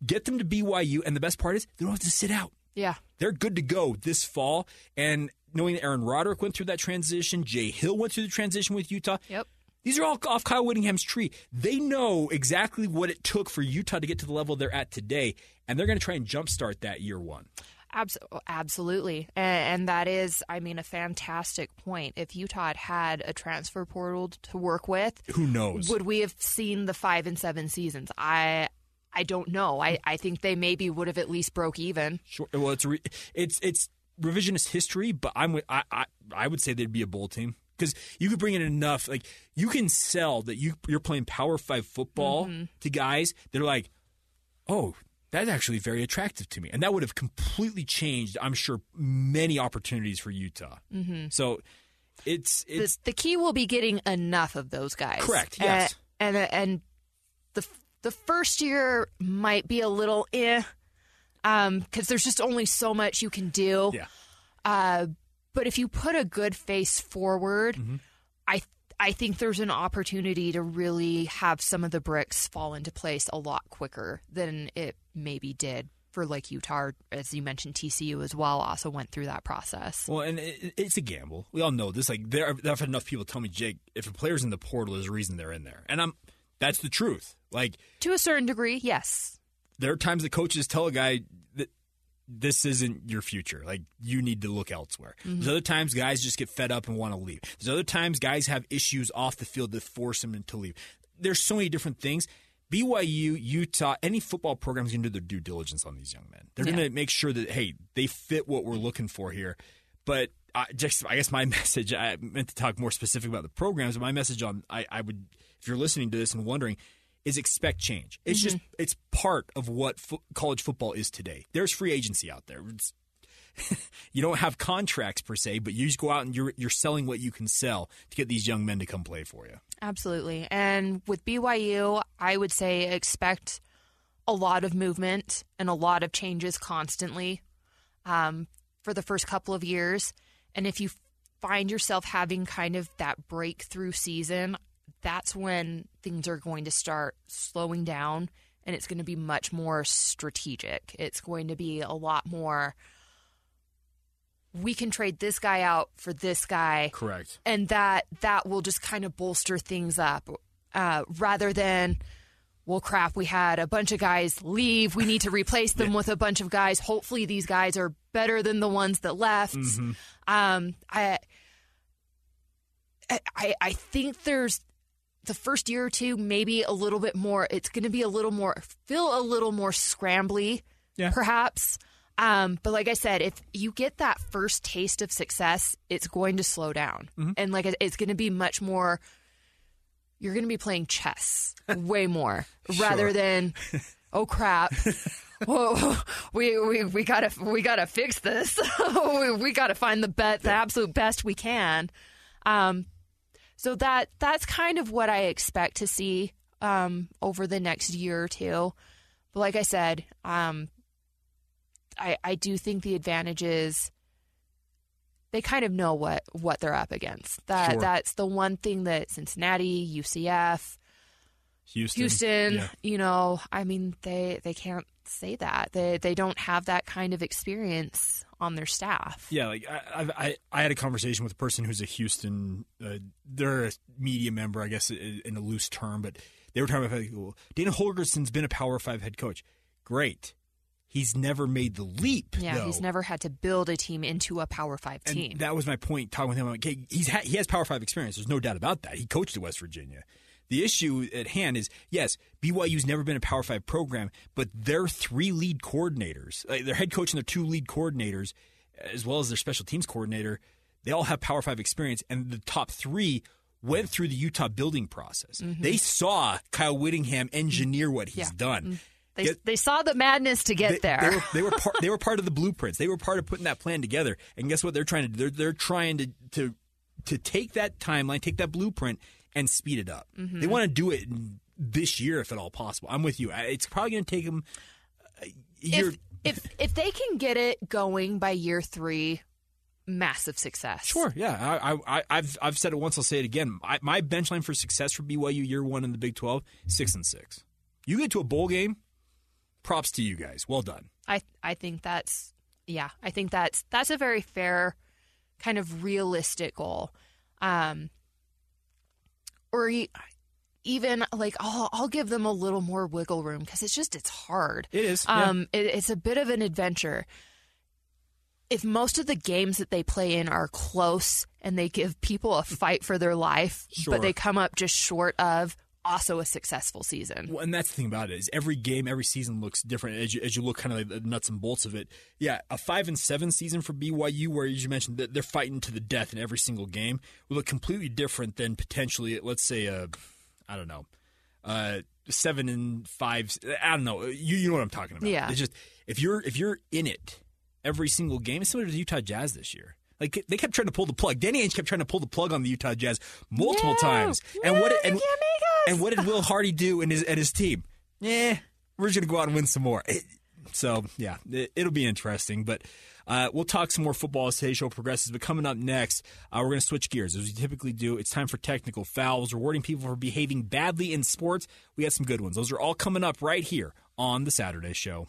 get them to BYU, and the best part is they don't have to sit out Yeah. they're good to go this fall. And knowing that Aaron Roderick went through that transition, Jay Hill went through the transition with Utah. Yep. These are all off Kyle Whittingham's tree. They know exactly what it took for Utah to get to the level they're at today, and they're going to try and jumpstart that year one. Abs- absolutely. And, and that is, I mean, a fantastic point. If Utah had had a transfer portal to work with, Who knows? would we have seen the five and seven seasons? I I don't know. I, I think they maybe would have at least broke even. Sure. Well, it's re- it's it's revisionist history, but I'm with, I, I I would say they'd be a bowl team because you could bring in enough. Like you can sell that you you're playing Power Five football Mhm. to guys. They're like, oh, that's actually very attractive to me, and that would have completely changed. I'm sure many opportunities for Utah. Mhm. So it's it's the, the key will be getting enough of those guys. Correct, Uh, yes. and and the the first year might be a little eh, um, because there's just only so much you can do. Yeah. Uh, but if you put a good face forward, Mm-hmm. I I think there's an opportunity to really have some of the bricks fall into place a lot quicker than it maybe did for like Utah, as you mentioned, TCU as well. Also went through that process. Well, and it, it's a gamble. We all know this. Like, there, I've had enough people tell me, Jake, if a player's in the portal, there's a reason they're in there, and I'm. That's the truth. Like, To a certain degree, yes. There are times the coaches tell a guy that this isn't your future. Like, you need to look elsewhere. Mhm. There's other times guys just get fed up and want to leave. There's other times guys have issues off the field that force them to leave. There's so many different things. BYU, Utah, any football program is going to do their due diligence on these young men. They're Yeah. going to make sure that hey, they fit what we're looking for here. But I just, I guess my message, I meant to talk more specific about the programs. But my message on, I, I would, if you're listening to this and wondering, is expect change. It's just, it's part of what fo- college football is today. There's free agency out there. It's, you don't have contracts per se, but you just go out and you're you're selling what you can sell to get these young men to come play for you. Absolutely. And with BYU, I would say expect a lot of movement and a lot of changes constantly um, for the first couple of years. And if you find yourself having kind of that breakthrough season, that's when things are going to start slowing down and it's going to be much more strategic. It's going to be a lot more. We can trade this guy out for this guy Correct. and that that will just kind of bolster things up uh, rather than well, crap, we had a bunch of guys leave. We need to replace them with a bunch of guys. Hopefully, these guys are better than the ones that left. Mhm. Um, I, I, I think there's the first year or two, maybe a little bit more. It's going to be a little more, feel a little more scrambly, Yeah. perhaps. Um, but like I said, if you get that first taste of success, it's going to slow down, Mhm. and like it's going to be much more. You're going to be playing chess way more rather Sure. than, oh crap, whoa, we we we gotta we gotta fix this. we, we gotta find the bet the absolute best we can. Um, so that that's kind of what I expect to see um, over the next year or two. But like I said, um, I I do think the advantage is they kind of know what what they're up against. That Sure. that's the one thing that Cincinnati, UCF, Houston. Houston, Yeah. you know, I mean, they they can't say that. They they don't have that kind of experience on their staff. Yeah, like I, I, I had a conversation with a person who's a Houston. Uh, they're a media member, I guess, in a loose term, but they were talking about well, Dana Holgorsen's been a Power Five head coach. Great, he's never made the leap. Yeah, though. he's never had to build a team into a Power Five And team. that was my point talking with him. I'm like, hey, he's ha- he has Power Five experience. There's no doubt about that. He coached at West Virginia. The issue at hand is yes, BYU's never been a Power Five program, but their three lead coordinators, like their head coach and their two lead coordinators, as well as their special teams coordinator, they all have Power Five experience, and the top three went through the Utah building process. Mhm. They saw Kyle Whittingham engineer what he's Yeah. done. They Get- they saw the madness to get they, there. They were they were, part, they were part of the blueprints. They were part of putting that plan together. And guess what? They're trying to do? They're they're trying to to to take that timeline, take that blueprint, and speed it up. Mhm. They want to do it this year, if at all possible. I'm with you. It's probably going to take them year. if if if they can get it going by year three, massive success. Sure, yeah. I, I, I- I've I've said it once. I'll say it again. I, my bench line for success for BYU year one in the Big Twelve, six and six. You get to a bowl game, props to you guys. Well done. I I think that's yeah. I think that's that's a very fair, kind of realistic goal. Um, or even like I'll I'll give them a little more wiggle room because it's just it's hard. It is, yeah. Um, it, it's a bit of an adventure. If most of the games that they play in are close and they give people a fight for their life, Sure. but they come up just short of also a successful season. Well, and that's the thing about it is every game, every season looks different as you, as you look kind of like the nuts and bolts of it. Yeah, a five and seven season for BYU, where as you mentioned that they're fighting to the death in every single game, will look completely different than potentially, let's say, a I don't know, uh, seven and five. I don't know. You you know what I'm talking about? Yeah. It's just if you're if you're in it every single game, it's similar to the Utah Jazz this year. Like they kept trying to pull the plug. Danny Ainge kept trying to pull the plug on the Utah Jazz multiple No, times. and no, what you and, and what did Will Hardy do and his and his team? Yeah, we're just gonna go out and win some more. So yeah, it, it'll be interesting. But uh, we'll talk some more football as today's show progresses. But coming up next, uh, we're gonna switch gears as we typically do. It's time for technical fouls, rewarding people for behaving badly in sports. We got some good ones. Those are all coming up right here on the Saturday Show.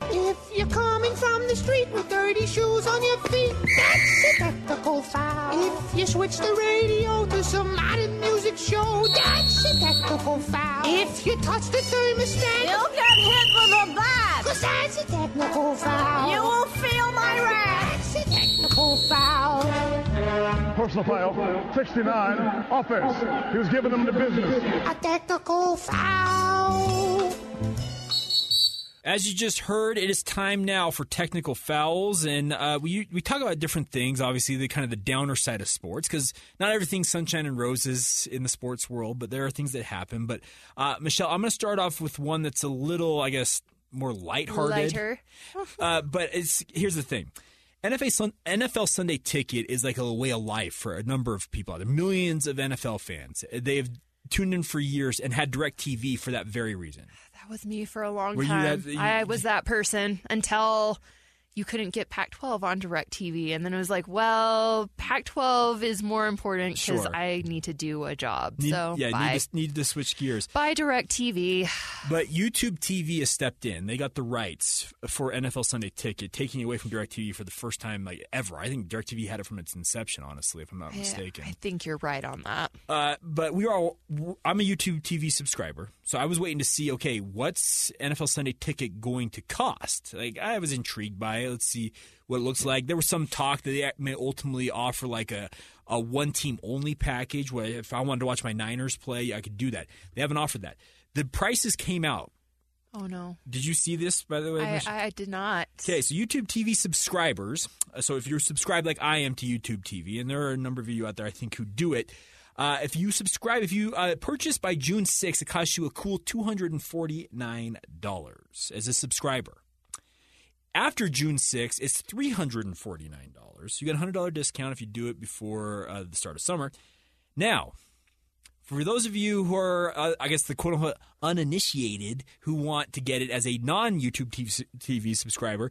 If you're coming from the street with dirty shoes on your feet, that's a technical foul. If you switch the radio to some modern music show, that's a technical foul. If you touch the thermostat, you'll get hit with a bat. Cause that's a technical foul. You will feel my wrath. That's a technical foul. Personal foul, 69, offense. He was giving them the business. A technical foul. As you just heard, it is time now for technical fouls, and uh, we we talk about different things. Obviously, the kind of the downer side of sports, because not everything's sunshine and roses in the sports world, but there are things that happen. But uh, Michelle, I'm going to start off with one that's a little, I guess, more lighthearted. Lighter. uh, but it's here's the thing. NFL, Sun, NFL Sunday Ticket is like a way of life for a number of people. There are millions of NFL fans. They've tuned in for years and had DirecTV for that very reason. That was me for a long Were you time. that- you- I was that person until you couldn't get Pac-12 on DirecTV, and then it was like, well, Pac-12 is more important because Sure. I need to do a job. Need- so yeah, bye. need to, need to switch gears. Bye DirecTV. But YouTube TV has stepped in. They got the rights for NFL Sunday Ticket, taking it away from DirecTV for the first time like ever. I think DirecTV had it from its inception, honestly, if I'm not Yeah, mistaken. I think you're right on that. Uh, but we are. All, I'm a YouTube TV subscriber, so I was waiting to see. Okay, what's NFL Sunday Ticket going to cost? Like, I was intrigued by Let's see what it looks like. There was some talk that they may ultimately offer like a a one team only package where if I wanted to watch my Niners play, I could do that. They haven't offered that. The prices came out. Oh no, Did you see this by the way? I, Michelle? I did not. Okay, so YouTube TV subscribers. uh, So if you're subscribed like I am to YouTube TV, and there are a number of you out there I think who do it. Uh, if you subscribe, if you uh, purchase by June 6th, it costs you a cool $249 as a subscriber. After June 6th, it's $349. So you get a $100 discount if you do it before uh, the start of summer. Now, for those of you who are, uh, I guess, the quote unquote uninitiated who want to get it as a non YouTube TV, TV subscriber,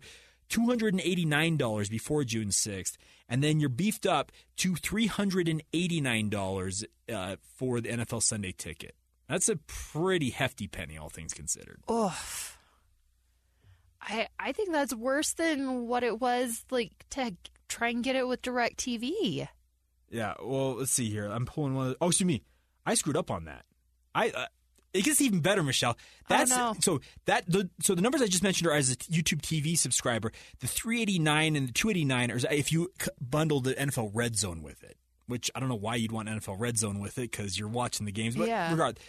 $289 before June 6th, and then you're beefed up to $389 uh, for the NFL Sunday ticket. That's a pretty hefty penny, all things considered. Oh, I I think that's worse than what it was like to try and get it with DirecTV. Yeah, well, let's see here. I'm pulling one. Of the, oh, excuse me. I screwed up on that. I uh, it gets even better, Michelle. That's no. so that the so the numbers I just mentioned are as a YouTube TV subscriber. The 389 and the 289 are if you bundle the NFL Red Zone with it. Which I don't know why you'd want NFL Red Zone with it because you're watching the games. But Yeah. regard.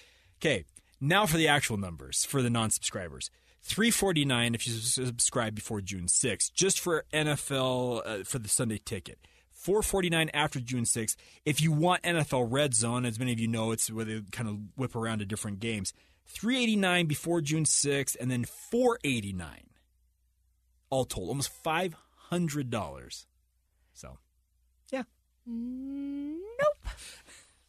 Okay, now for the actual numbers for the non-subscribers. 349 if you subscribe before June 6th, just for NFL uh, for the Sunday ticket. 449 after June 6th. If you want NFL Red Zone, as many of you know, it's where they kind of whip around to different games. 389 before June 6th, and then 489 all told, almost $500. So, yeah. Nope.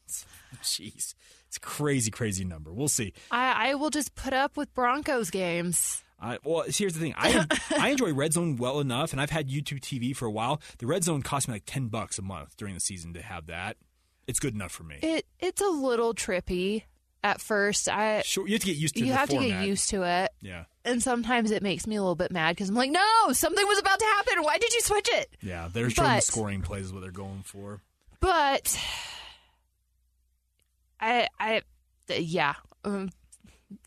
Jeez. It's a crazy, crazy number. We'll see. I I will just put up with Broncos games. I, well, here's the thing. I I enjoy Red Zone well enough, and I've had YouTube TV for a while. The Red Zone cost me like ten bucks a month during the season to have that. It's good enough for me. It it's a little trippy at first. I Sure, you have to get used to you have to get used to it. Yeah, And sometimes it makes me a little bit mad because I'm like, no, something was about to happen. Why did you switch it? yeah. They're showing the But- scoring plays is what they're going for. But I I yeah um,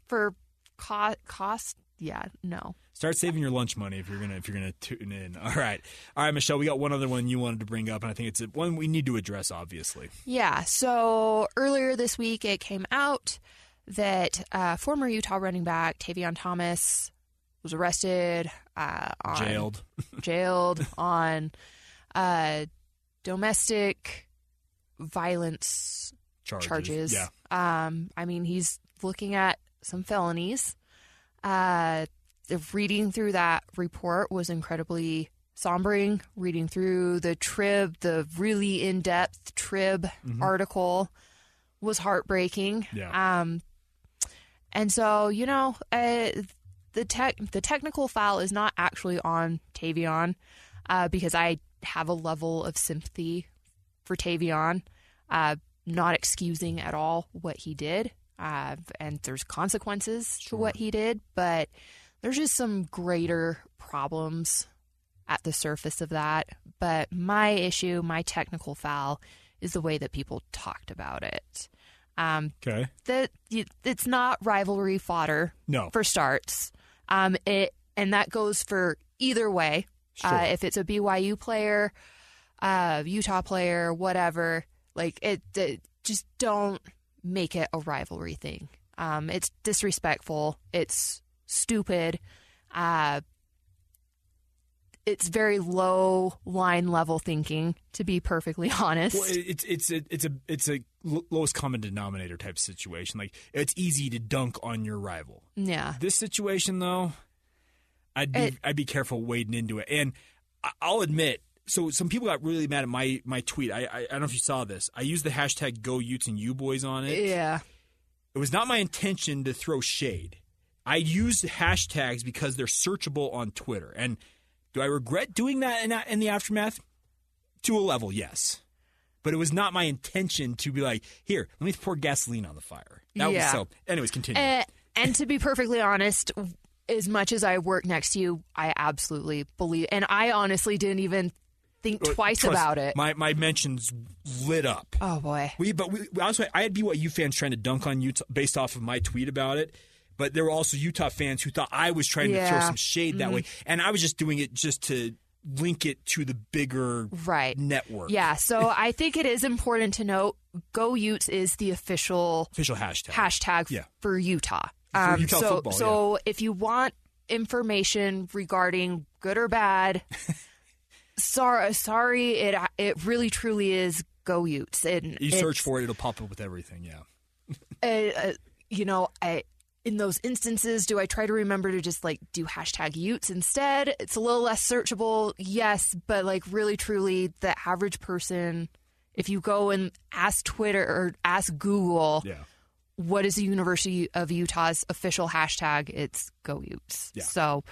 for cost cost yeah no Start saving your lunch money if you're gonna if you're gonna tune in. All right, all right, Michelle. We got one other one you wanted to bring up, and I think it's one we need to address. Obviously, yeah. So earlier this week, it came out that uh, former Utah running back Tavion Thomas was arrested, uh, on, Jailed. jailed on uh, domestic violence Charges, yeah. Um, I mean, he's looking at some felonies. Uh, the reading through that report was incredibly sombering. Reading through the trib, the really in-depth trib Mhm. article was heartbreaking. Yeah. Um, and so you know, uh, the tech the technical file is not actually on Tavion, uh, because I have a level of sympathy for Tavion, uh, not excusing at all what he did, uh, and there's consequences to what he did, but there's just some greater problems at the surface of that. But my issue, my technical foul, is the way that people talked about it. Um, Okay. That it's not rivalry fodder. No. For starts, um, it and that goes for either way. Sure. Uh, if it's a BYU player, uh, Utah player, whatever, like it, it, just don't make it a rivalry thing. Um, it's disrespectful. It's stupid. Uh, it's very low line level thinking, to be perfectly honest. Well, it's it's a it's a it's a lowest common denominator type situation. Like it's easy to dunk on your rival. yeah. This situation, though, I'd be It- I'd be careful wading into it. And I'll admit, so some people got really mad at my my tweet. I I, I don't know if you saw this. I used the hashtag Go Utes and You Boys on it. Yeah. It was not my intention to throw shade. I use hashtags because they're searchable on Twitter. And Do I regret doing that in, in the aftermath? To a level, yes. But it was not my intention to be like, here, let me pour gasoline on the fire. That Yeah. was so. Anyways, continue. Uh, and to be perfectly honest, as much as I work next to you, I absolutely believe, and I honestly didn't even think twice Trust- about it. My my mentions lit up. oh boy. We but we, also I had BYU fans trying to dunk on Utah based off of my tweet about it. But there were also Utah fans who thought I was trying to throw some shade that Mhm. way, and I was just doing it just to link it to the bigger right network. Yeah, so I think it is important to note Go Utes is the official Official hashtag. hashtag Yeah. for Utah. For Um, Utah so football, so if you want information regarding good or bad, sorry, sorry, it it really truly is Go Utes. And You search for it, it'll pop up with everything. Yeah. uh, you know, I in those instances, do I try to remember to just like do hashtag Utes instead? It's a little less searchable, yes, but like really, truly, the average person, if you go and ask Twitter or ask Google, yeah. what is the University of Utah's official hashtag? It's Go Utes. Yeah. So,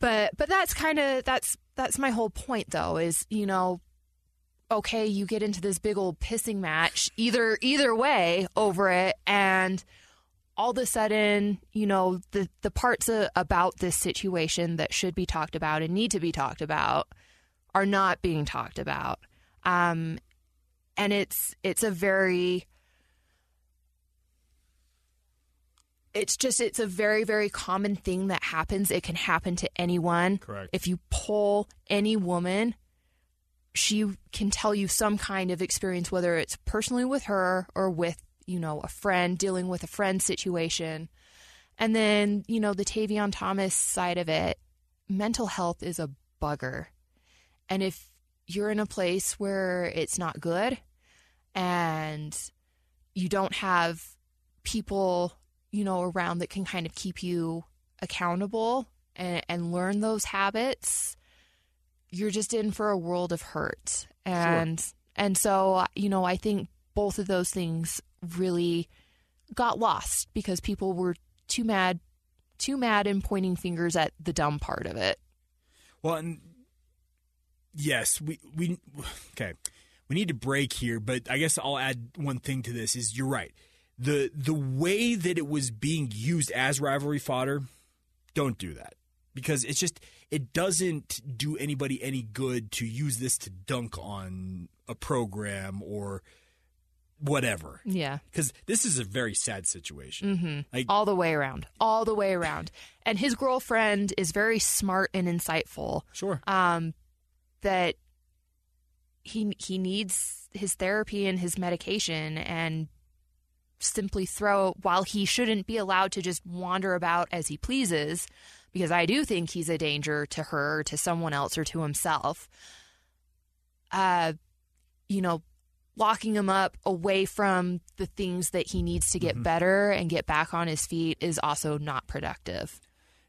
but but that's kind of that's that's my whole point though is you know okay, you get into this big old pissing match either either way over it and all of a sudden, you know, the the parts about this situation that should be talked about and need to be talked about are not being talked about. Um and it's it's a very it's just it's a very very common thing that happens. It can happen to anyone. Correct. if you pull any woman she can tell you some kind of experience whether it's personally with her or with you know a friend dealing with a friend situation. And then you know the Tavion Thomas side of it mental health is a bugger. And if you're in a place where it's not good and you don't have people you know around that can kind of keep you accountable and, and learn those habits you're just in for a world of hurt and and so you know i think both of those things really got lost because people were too mad too mad and pointing fingers at the dumb part of it Well, and yes, we we okay. We need to break here, but I guess I'll add one thing to this: is you're right. The The way that it was being used as rivalry fodder, don't do that because it's just it doesn't do anybody any good to use this to dunk on a program or whatever. yeah Because this is a very sad situation. Mm-hmm. Like- all the way around, all the way around. And his girlfriend is very smart and insightful. Sure. Um, that he he needs his therapy and his medication, and simply throw while he shouldn't be allowed to just wander about as he pleases, because I do think he's a danger to her, to someone else, or to himself. Uh, you know, locking him up away from the things that he needs to get better and get back on his feet is also not productive.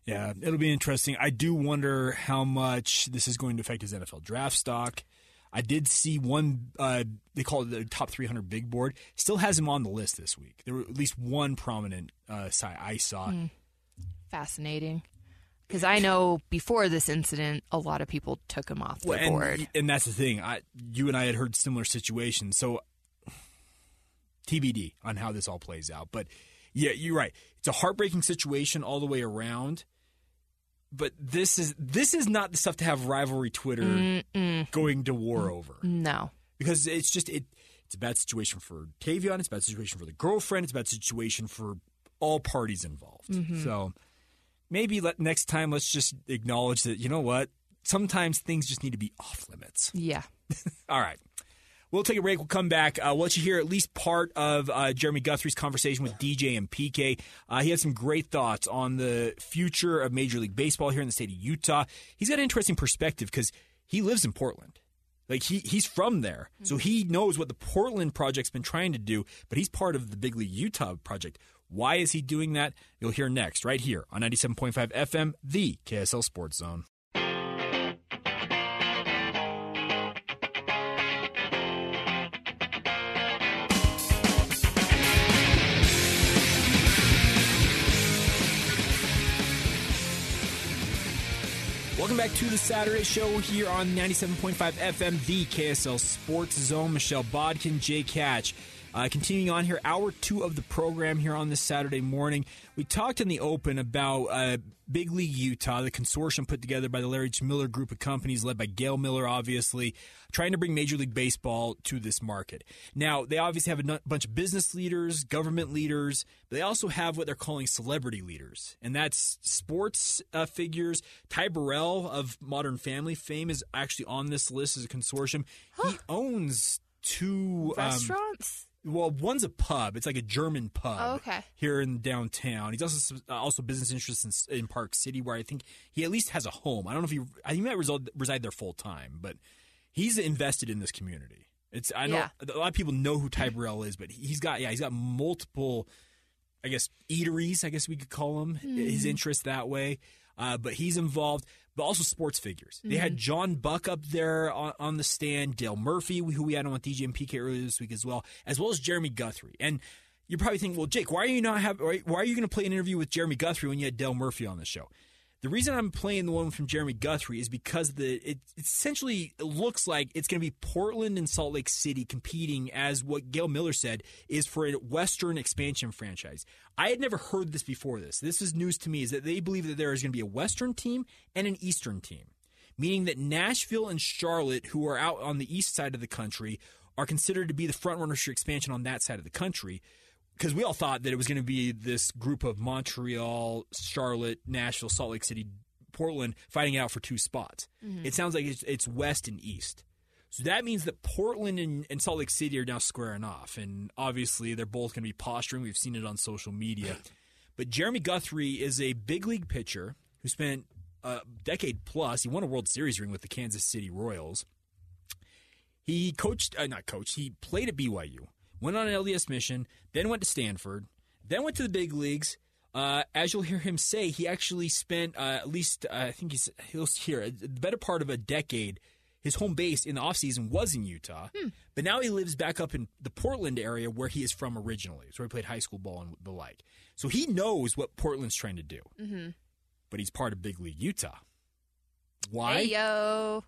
Yeah, it'll be interesting. I do wonder how much this is going to affect his NFL draft stock. I did see one, uh, they call it the top 300 big board, still has him on the list this week. There were at least one prominent uh, site I saw. Hmm. Fascinating. Because I know before this incident, a lot of people took him off the Well, and, board. and that's the thing. I, you and I had heard similar situations. So TBD on how this all plays out. But yeah, you're right. It's a heartbreaking situation all the way around. But this is this is not the stuff to have rivalry Twitter Mm-mm. going to war over No. because it's just it. It's a bad situation for Tavion. It's a bad situation for the girlfriend. It's a bad situation for all parties involved. Mhm. So maybe let, next time let's just acknowledge that you know what. Sometimes things just need to be off limits. Yeah. All right. We'll take a break. We'll come back. Uh, we'll let you hear at least part of uh, Jeremy Guthrie's conversation with DJ and PK. Uh, he had some great thoughts on the future of Major League Baseball here in the state of Utah. He's got an interesting perspective because he lives in Portland. Like he he's from there, so he knows what the Portland project's been trying to do. But he's part of the Big League Utah project. Why is he doing that? You'll hear next, right here on 97.5 FM, the KSL Sports Zone. Back to the Saturday Show here on 97.5 FM, the KSL Sports Zone. Michelle Bodkin, Jake Hatch. Uh, continuing on here, hour two of the program here on this Saturday morning. We talked in the open about uh, Big League Utah, the consortium put together by the Larry H. Miller group of companies, led by Gail Miller, obviously, trying to bring Major League Baseball to this market. Now, they obviously have a bunch of business leaders, government leaders, but they also have what they're calling celebrity leaders, and that's sports uh, figures. Ty Burrell of Modern Family fame is actually on this list as a consortium. Huh. He owns two um, restaurants. Um, well, one's a pub. It's like a German pub. Oh, okay. Here in downtown, he's also uh, also business interests in, in, Park City, where I think he at least has a home. I don't know if he I think he might reside, reside there full time, but he's invested in this community. It's I know yeah. a lot of people know who Ty Burrell is, but he's got yeah he's got multiple, I guess eateries. I guess we could call them mm. his interest that way. Uh, but he's involved, but also sports figures. Mm-hmm. They had mm-hmm. John Buck up there on, on, the stand, Dale Murphy, who we had on with DJ and PK earlier this week as well, as well as Jeremy Guthrie. And you're probably thinking, well, Jake, why are you not have? Why are you going to play an interview with Jeremy Guthrie when you had Dale Murphy on the show? The reason I'm playing the one from Jeremy Guthrie is because the it, essentially looks like it's going to be Portland and Salt Lake City competing as what Gail Miller said is for a Western expansion franchise. I had never heard this before. This this is news to me. Is that they believe that there is going to be a Western team and an Eastern team, meaning that Nashville and Charlotte, who are out on the east side of the country, are considered to be the frontrunners for expansion on that side of the country because we all thought that it was going to be this group of Montreal, Charlotte, Nashville, Salt Lake City, Portland fighting out for two spots. Mm-hmm. It sounds like it's, it's, west and east. So that means that Portland and, and, Salt Lake City are now squaring off. And obviously, they're both going to be posturing. We've seen it on social media. But Jeremy Guthrie is a big league pitcher who spent a decade plus. He won a World Series ring with the Kansas City Royals. He coached, uh, not coached, he played at BYU went on an LDS mission, then went to Stanford, then went to the big leagues. Uh, as you'll hear him say, he actually spent uh, at least, uh, I think he's he'll here the better part of a decade. His home base in the offseason was in Utah, hmm. but now he lives back up in the Portland area where he is from originally. So he played high school ball and the like. So he knows what Portland's trying to do. Mm-hmm. But he's part of Big League Utah. Why? Hey, yo.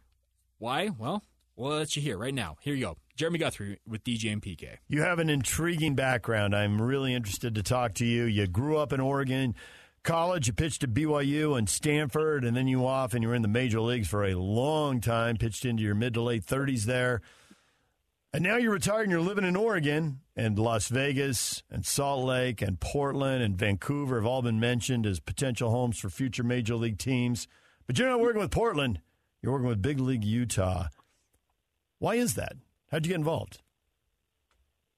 Why? Well, we'll let you hear right now. Here you go. Jeremy Guthrie with DJ and PK. You have an intriguing background. I'm really interested to talk to you. You grew up in Oregon. College, you pitched at BYU and Stanford, and then you off and you were in the major leagues for a long time, pitched into your mid to late 30s there. And now you're retired and you're living in Oregon, and Las Vegas and Salt Lake and Portland and Vancouver have all been mentioned as potential homes for future major league teams. But you're not working with Portland, you're working with Big League Utah. Why is that? How'd you get involved?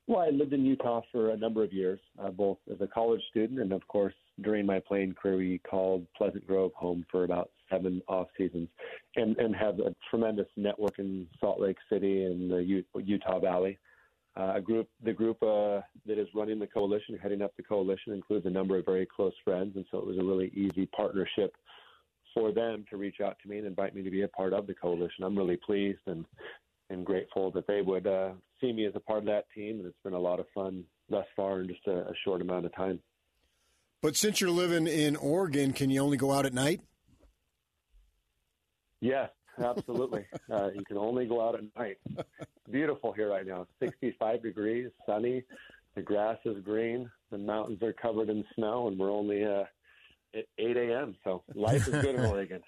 Well, I lived in Utah for a number of years, uh, both as a college student and, of course, during my playing career, we called Pleasant Grove home for about seven off seasons, and and have a tremendous network in Salt Lake City and the U- Utah Valley. Uh, a group, the group uh, that is running the coalition, heading up the coalition, includes a number of very close friends, and so it was a really easy partnership for them to reach out to me and invite me to be a part of the coalition. I'm really pleased and and grateful that they would uh, see me as a part of that team. And it's been a lot of fun thus far in just a, a short amount of time. But since you're living in Oregon, can you only go out at night? Yes, absolutely. uh, you can only go out at night. Beautiful here right now. 65 degrees, sunny. The grass is green. The mountains are covered in snow, and we're only uh, at 8 a.m. So life is good in Oregon.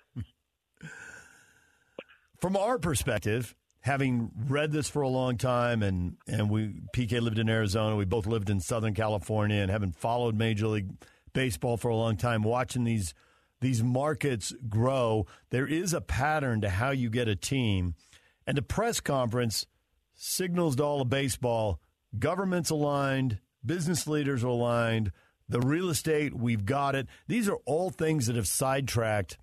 From our perspective, having read this for a long time, and and we PK lived in Arizona, we both lived in Southern California, and having followed Major League Baseball for a long time, watching these these markets grow, there is a pattern to how you get a team, and the press conference signals to all of baseball: governments aligned, business leaders are aligned. The real estate, we've got it. These are all things that have sidetracked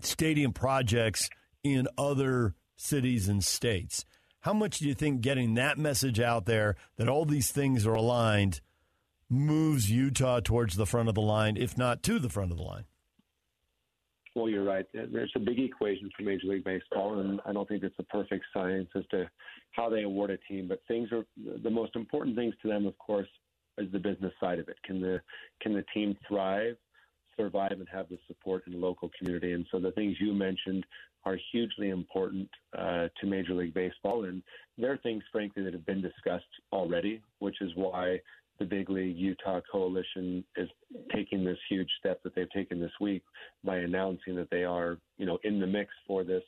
stadium projects in other cities and states. How much do you think getting that message out there that all these things are aligned moves Utah towards the front of the line, if not to the front of the line? Well, you're right. There's a big equation for Major League Baseball, and I don't think it's a perfect science as to how they award a team. But things are the most important things to them, of course, is the business side of it. Can the can the team thrive survive and have the support in the local community. And so the things you mentioned are hugely important uh, to Major League Baseball, and they're things, frankly, that have been discussed already, which is why the Big League Utah Coalition is taking this huge step that they've taken this week by announcing that they are, you know, in the mix for this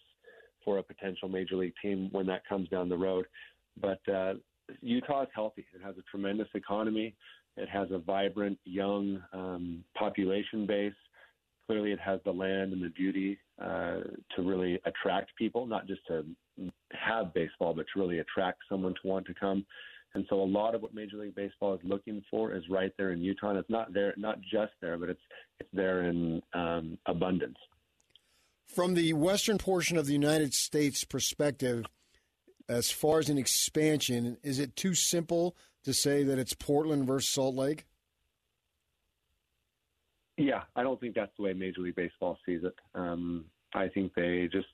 for a potential major league team when that comes down the road. But uh, Utah is healthy. It has a tremendous economy. It has a vibrant, young um, population base. Clearly, it has the land and the beauty uh, to really attract people, not just to have baseball, but to really attract someone to want to come. And so, a lot of what Major League Baseball is looking for is right there in Utah. And it's not there, not just there, but it's it's there in um, abundance. From the western portion of the United States perspective, as far as an expansion, is it too simple to say that it's Portland versus Salt Lake? Yeah, I don't think that's the way Major League Baseball sees it. Um, I think they just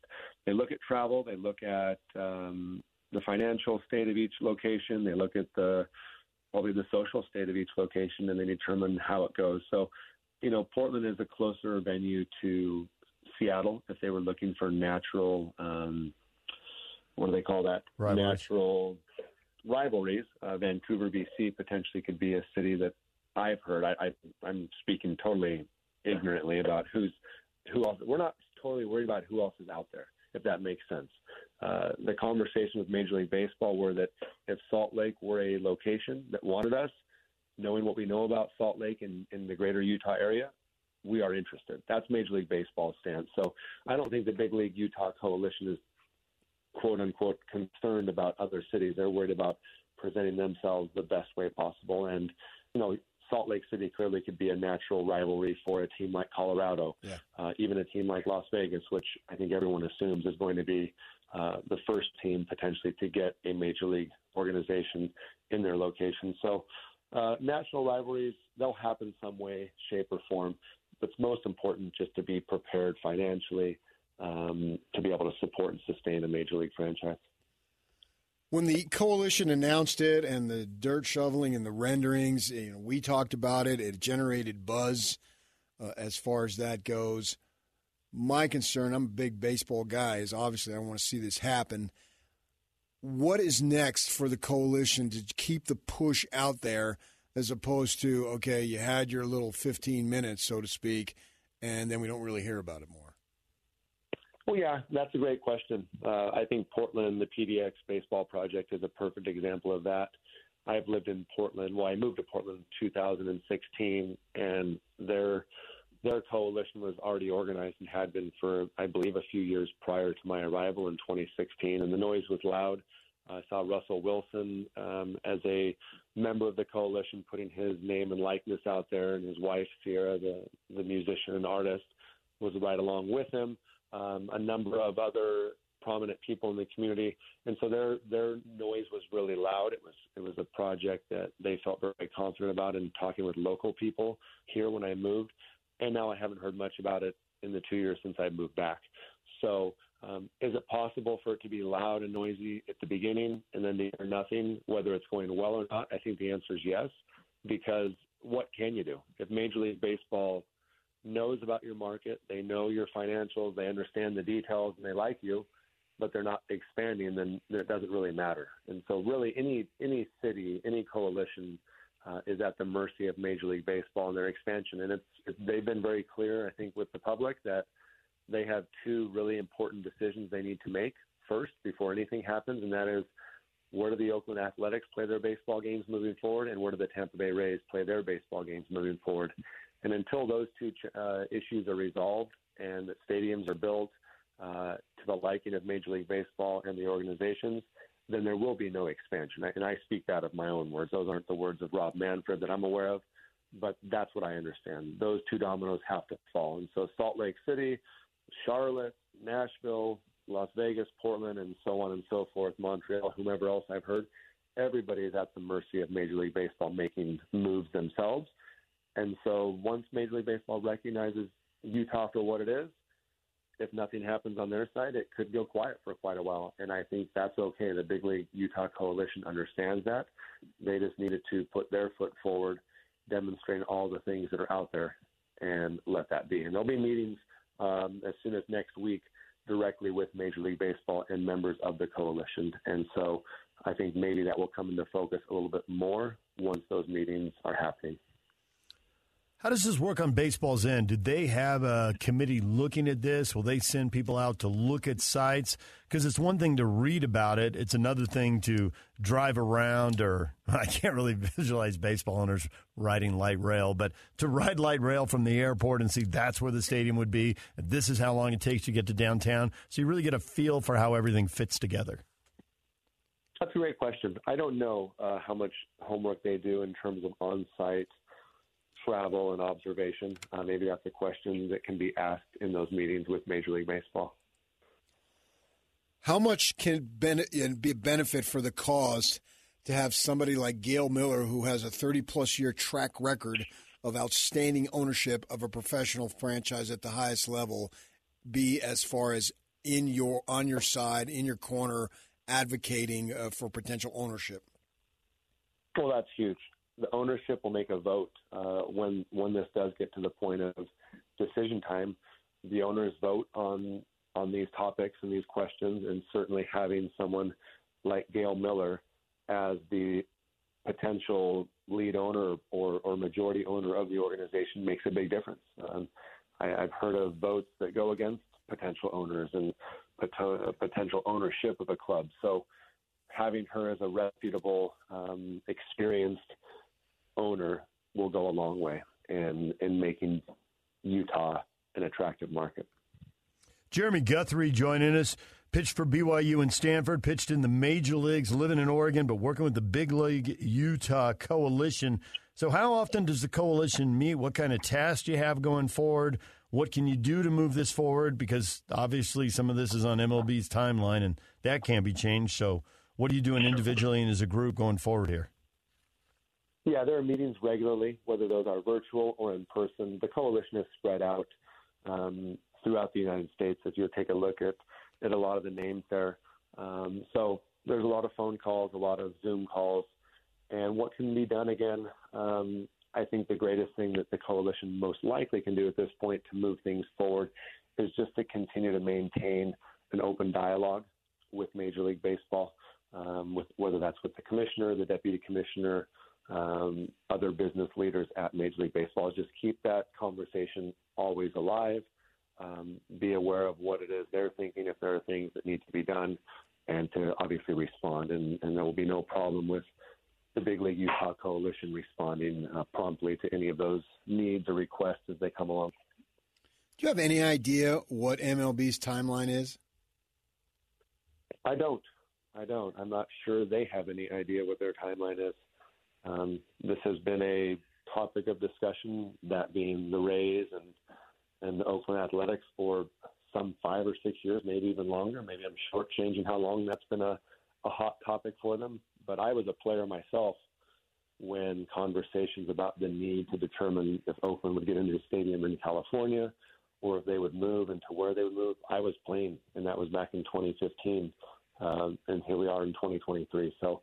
they look at travel, they look at um, the financial state of each location, they look at the probably the social state of each location, and they determine how it goes. So, you know, Portland is a closer venue to Seattle if they were looking for natural. Um, what do they call that? Rivalries. Natural rivalries. Uh, Vancouver, BC, potentially could be a city that I've heard. I, I, I'm speaking totally ignorantly about who's who else. We're not totally worried about who else is out there, if that makes sense. Uh, the conversation with Major League Baseball were that if Salt Lake were a location that wanted us, knowing what we know about Salt Lake and in the greater Utah area, we are interested. That's Major League Baseball's stance. So I don't think the Big League Utah Coalition is quote unquote concerned about other cities. They're worried about presenting themselves the best way possible. And, you know, Salt Lake City clearly could be a natural rivalry for a team like Colorado, yeah. uh, even a team like Las Vegas, which I think everyone assumes is going to be uh, the first team potentially to get a major league organization in their location. So, uh, national rivalries, they'll happen some way, shape, or form. But it's most important just to be prepared financially um, to be able to support and sustain a major league franchise. When the coalition announced it and the dirt shoveling and the renderings, you know, we talked about it. It generated buzz uh, as far as that goes. My concern, I'm a big baseball guy, is obviously I want to see this happen. What is next for the coalition to keep the push out there as opposed to, okay, you had your little 15 minutes, so to speak, and then we don't really hear about it more? Well, yeah, that's a great question. Uh, I think Portland, the PDX Baseball Project, is a perfect example of that. I've lived in Portland. Well, I moved to Portland in 2016, and their their coalition was already organized and had been for, I believe, a few years prior to my arrival in 2016. And the noise was loud. I saw Russell Wilson um, as a member of the coalition putting his name and likeness out there, and his wife Ciara, the the musician and artist, was right along with him um, a number of other prominent people in the community, and so their their noise was really loud. It was it was a project that they felt very confident about, and talking with local people here when I moved, and now I haven't heard much about it in the two years since I moved back. So, um, is it possible for it to be loud and noisy at the beginning and then to hear nothing, whether it's going well or not? I think the answer is yes, because what can you do if Major League Baseball knows about your market, they know your financials, they understand the details, and they like you, but they're not expanding, then it doesn't really matter. And so, really, any any city, any coalition uh, is at the mercy of Major League Baseball and their expansion. And it's, it's they've been very clear, I think, with the public that they have two really important decisions they need to make first before anything happens, and that is where do the Oakland Athletics play their baseball games moving forward, and where do the Tampa Bay Rays play their baseball games moving forward? And until those two uh, issues are resolved and that stadiums are built uh, to the liking of Major League Baseball and the organizations, then there will be no expansion. And I speak that of my own words. Those aren't the words of Rob Manfred that I'm aware of, but that's what I understand. Those two dominoes have to fall. And so Salt Lake City, Charlotte, Nashville, Las Vegas, Portland, and so on and so forth, Montreal, whomever else I've heard, everybody is at the mercy of Major League Baseball making moves themselves. And so once Major League Baseball recognizes Utah for what it is, if nothing happens on their side, it could go quiet for quite a while. And I think that's okay. The Big League Utah Coalition understands that. They just needed to put their foot forward, demonstrating all the things that are out there. and let that be. And there'll be meetings um, as soon as next week directly with Major League Baseball and members of the coalition. And so I think maybe that will come into focus a little bit more once those meetings are happening. How does this work on baseball's end? Did they have a committee looking at this? Will they send people out to look at sites? Because it's one thing to read about it, it's another thing to drive around, or I can't really visualize baseball owners riding light rail, but to ride light rail from the airport and see that's where the stadium would be. This is how long it takes to get to downtown. So you really get a feel for how everything fits together. That's a great question. I don't know uh, how much homework they do in terms of on site travel and observation. Uh, maybe that's a question that can be asked in those meetings with Major League Baseball. How much can be a benefit for the cause to have somebody like Gail Miller, who has a 30 plus year track record of outstanding ownership of a professional franchise at the highest level, be as far as in your on your side, in your corner, advocating uh, for potential ownership? Well, that's huge the ownership will make a vote uh, when when this does get to the point of decision time. The owners vote on on these topics and these questions, and certainly having someone like Gail Miller as the potential lead owner or, or majority owner of the organization makes a big difference. Um, I, I've heard of votes that go against potential owners and potential ownership of a club. So having her as a reputable, um, experienced owner will go a long way in in making Utah an attractive market. Jeremy Guthrie joining us. Pitched for BYU and Stanford, pitched in the major leagues, living in Oregon, but working with the Big League Utah Coalition. So, how often does the coalition meet? What kind of tasks do you have going forward? What can you do to move this forward? Because obviously, some of this is on MLB's timeline, and that can't be changed. So, what are you doing individually and as a group going forward here? Yeah, there are meetings regularly, whether those are virtual or in person. The coalition is spread out um, throughout the United States. If you take a look at, at a lot of the names there, um, so there's a lot of phone calls, a lot of Zoom calls, and what can be done again. Um, I think the greatest thing that the coalition most likely can do at this point to move things forward is just to continue to maintain an open dialogue with Major League Baseball, um, with whether that's with the commissioner, the deputy commissioner, um, other business leaders at Major League Baseball. Just keep that conversation always alive. Um, be aware of what it is they're thinking, if there are things that need to be done, and to obviously respond. And, and there will be no problem with the Big League Utah Coalition responding uh, promptly to any of those needs or requests as they come along. Do you have any idea what MLB's timeline is? I don't. I don't. I'm not sure they have any idea what their timeline is. Um, this has been a topic of discussion, that being the Rays and and the Oakland Athletics for some five or six years, maybe even longer. Maybe I'm shortchanging how long that's been a, a hot topic for them. But I was a player myself when conversations about the need to determine if Oakland would get into a stadium in California or if they would move and to where they would move. I was playing, and that was back in 2015, um, and here we are in 2023. So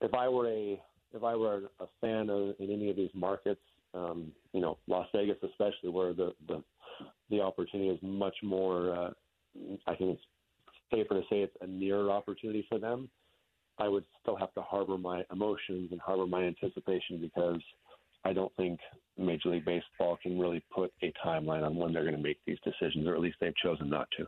if I were a if I were a fan of in any of these markets, um, you know, Las Vegas especially, where the the, the opportunity is much more. Uh, I think it's safer to say it's a nearer opportunity for them. I would still have to harbor my emotions and harbor my anticipation because I don't think Major League Baseball can really put a timeline on when they're going to make these decisions, or at least they've chosen not to.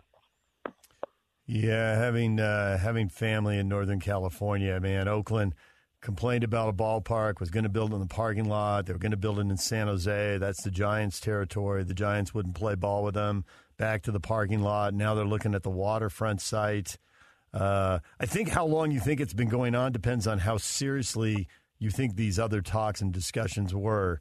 Yeah, having uh, having family in Northern California, man, Oakland complained about a ballpark, was going to build in the parking lot. They were going to build it in San Jose. That's the Giants' territory. The Giants wouldn't play ball with them. Back to the parking lot. Now they're looking at the waterfront site. Uh, I think how long you think it's been going on depends on how seriously you think these other talks and discussions were.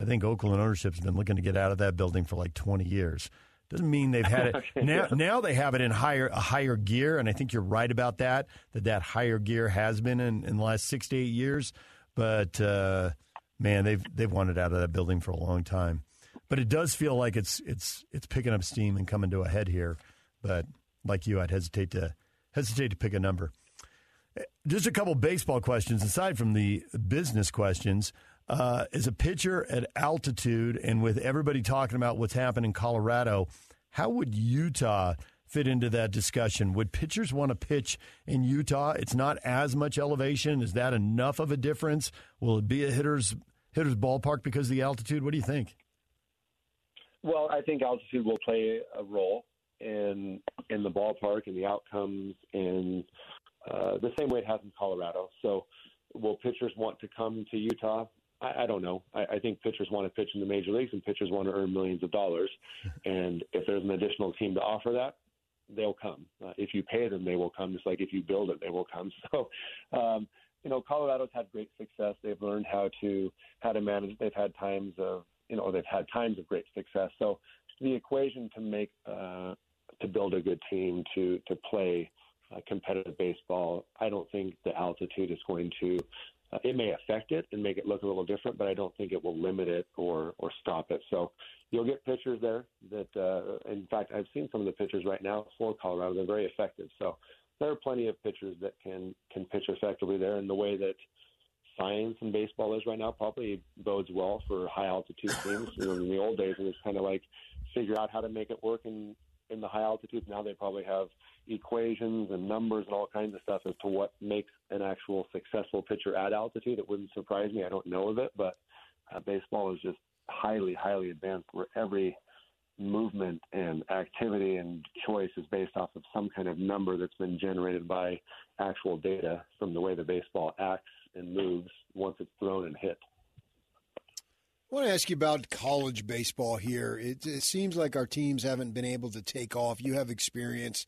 I think Oakland ownership's been looking to get out of that building for like 20 years. Doesn't mean they've had it okay, now. Yeah. Now they have it in higher a higher gear, and I think you're right about that. That that higher gear has been in, in the last six to eight years. But uh, man, they've they've wanted out of that building for a long time. But it does feel like it's it's it's picking up steam and coming to a head here. But like you, I'd hesitate to hesitate to pick a number. Just a couple baseball questions aside from the business questions. Uh, as a pitcher at altitude, and with everybody talking about what's happened in Colorado, how would Utah fit into that discussion? Would pitchers want to pitch in Utah? It's not as much elevation. Is that enough of a difference? Will it be a hitter's hitter's ballpark because of the altitude? What do you think? Well, I think altitude will play a role in in the ballpark and the outcomes and uh, the same way it has in Colorado. So, will pitchers want to come to Utah? I, I don't know. I, I think pitchers want to pitch in the major leagues, and pitchers want to earn millions of dollars. and if there's an additional team to offer that, they'll come. Uh, if you pay them, they will come. Just like if you build it, they will come. So, um, you know, Colorado's had great success. They've learned how to how to manage. They've had times of you know they've had times of great success. So the equation to make uh, to build a good team to to play uh, competitive baseball, I don't think the altitude is going to. Uh, it may affect it and make it look a little different, but I don't think it will limit it or or stop it. So you'll get pitchers there that, uh, in fact, I've seen some of the pitchers right now for Colorado. They're very effective. So there are plenty of pitchers that can can pitch effectively there. And the way that science in baseball is right now probably bodes well for high altitude teams. You know, in the old days, it was kind of like figure out how to make it work in in the high altitudes. Now they probably have equations and numbers and all kinds of stuff as to what makes an actual successful pitcher at altitude. It wouldn't surprise me. I don't know of it, but uh, baseball is just highly, highly advanced where every movement and activity and choice is based off of some kind of number that's been generated by actual data from the way the baseball acts and moves once it's thrown and hit. I want to ask you about college baseball here. It, it seems like our teams haven't been able to take off. You have experience.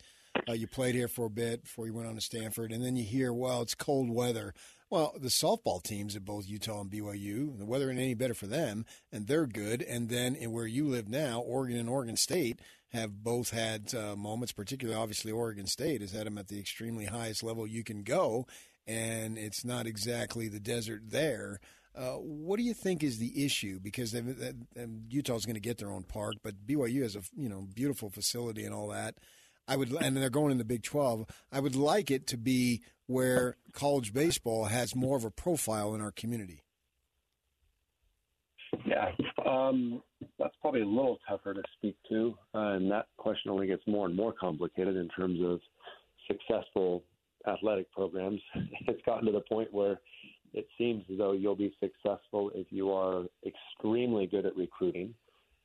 Uh, you played here for a bit before you went on to Stanford, and then you hear, well, it's cold weather. Well, the softball teams at both Utah and BYU, the weather ain't any better for them, and they're good. And then where you live now, Oregon and Oregon State have both had uh, moments, particularly obviously Oregon State has had them at the extremely highest level you can go, and it's not exactly the desert there. Uh, what do you think is the issue? Because Utah's going to get their own park, but BYU has a you know beautiful facility and all that. I would, and they're going in the Big Twelve. I would like it to be where college baseball has more of a profile in our community. Yeah, um, that's probably a little tougher to speak to, uh, and that question only gets more and more complicated in terms of successful athletic programs. It's gotten to the point where it seems as though you'll be successful if you are extremely good at recruiting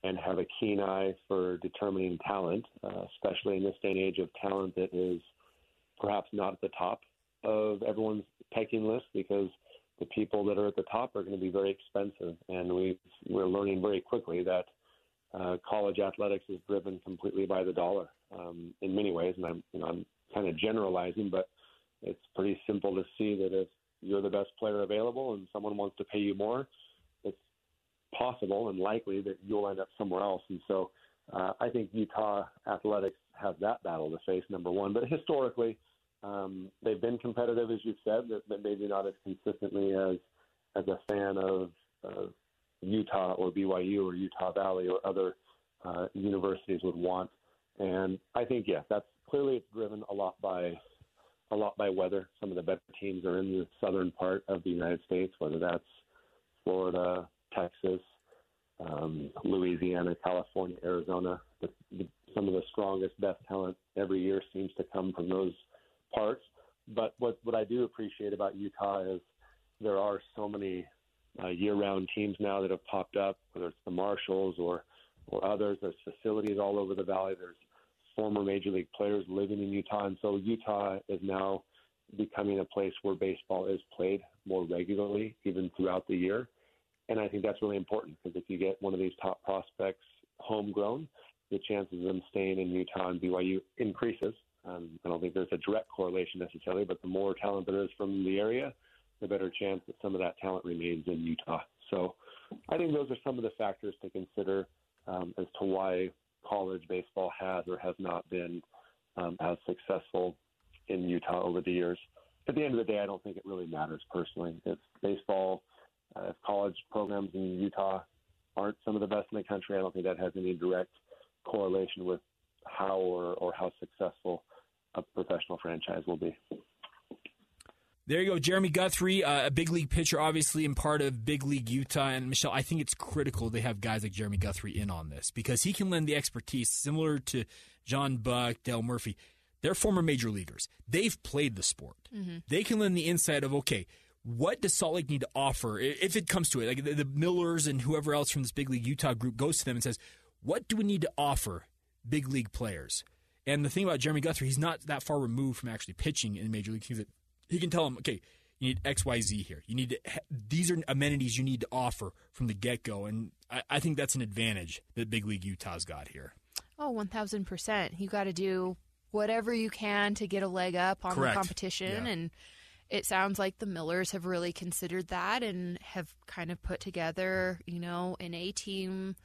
and have a keen eye for determining talent, uh, especially in this day and age of talent that is perhaps not at the top of everyone's pecking list because the people that are at the top are going to be very expensive, and we we're learning very quickly that uh, college athletics is driven completely by the dollar um, in many ways. And I'm you know I'm kind of generalizing, but it's pretty simple to see that if you're the best player available and someone wants to pay you more, it's possible and likely that you'll end up somewhere else. And so uh, I think Utah athletics have that battle to face, number one. But historically, um, they've been competitive, as you've said, but maybe not as consistently as as a fan of uh, Utah or BYU or Utah Valley or other uh, universities would want. And I think yes, that's clearly it's driven a lot by a lot by weather. Some of the better teams are in the southern part of the United States, whether that's Florida, Texas, um, Louisiana, California, Arizona. The, the, some of the strongest, best talent every year seems to come from those parts. But what what I do appreciate about Utah is there are so many uh, year-round teams now that have popped up, whether it's the Marshalls or or others. There's facilities all over the valley. There's former major league players living in Utah, and so Utah is now becoming a place where baseball is played more regularly, even throughout the year. And I think that's really important because if you get one of these top prospects homegrown, the chances of them staying in Utah and BYU increases. Um, I don't think there's a direct correlation necessarily, but the more talent there is from the area, the better chance that some of that talent remains in Utah. So I think those are some of the factors to consider um, as to why college baseball has or has not been um, as successful in Utah over the years. At the end of the day, I don't think it really matters personally. If baseball, uh, if college programs in Utah aren't some of the best in the country, I don't think that has any direct correlation with how or, or how successful a professional franchise will be. There you go, Jeremy Guthrie, uh, a big league pitcher, obviously, and part of big league Utah. And Michelle, I think it's critical they have guys like Jeremy Guthrie in on this because he can lend the expertise similar to John Buck, Dale Murphy. They're former major leaguers. They've played the sport. Mm-hmm. They can lend the insight of okay, what does Salt Lake need to offer if it comes to it? Like the, the Millers and whoever else from this big league Utah group goes to them and says, "What do we need to offer big league players?" And the thing about Jeremy Guthrie, he's not that far removed from actually pitching in major leagues. He's a- He can tell them, okay, you need X, Y, Z here. You need to, ha- these are amenities you need to offer from the get go, and I, I think that's an advantage that big league Utah's got here. Oh, 1000%. You got to do whatever you can to get a leg up on Correct. the competition. Yeah. And it sounds like the Millers have really considered that and have kind of put together, you know, an A team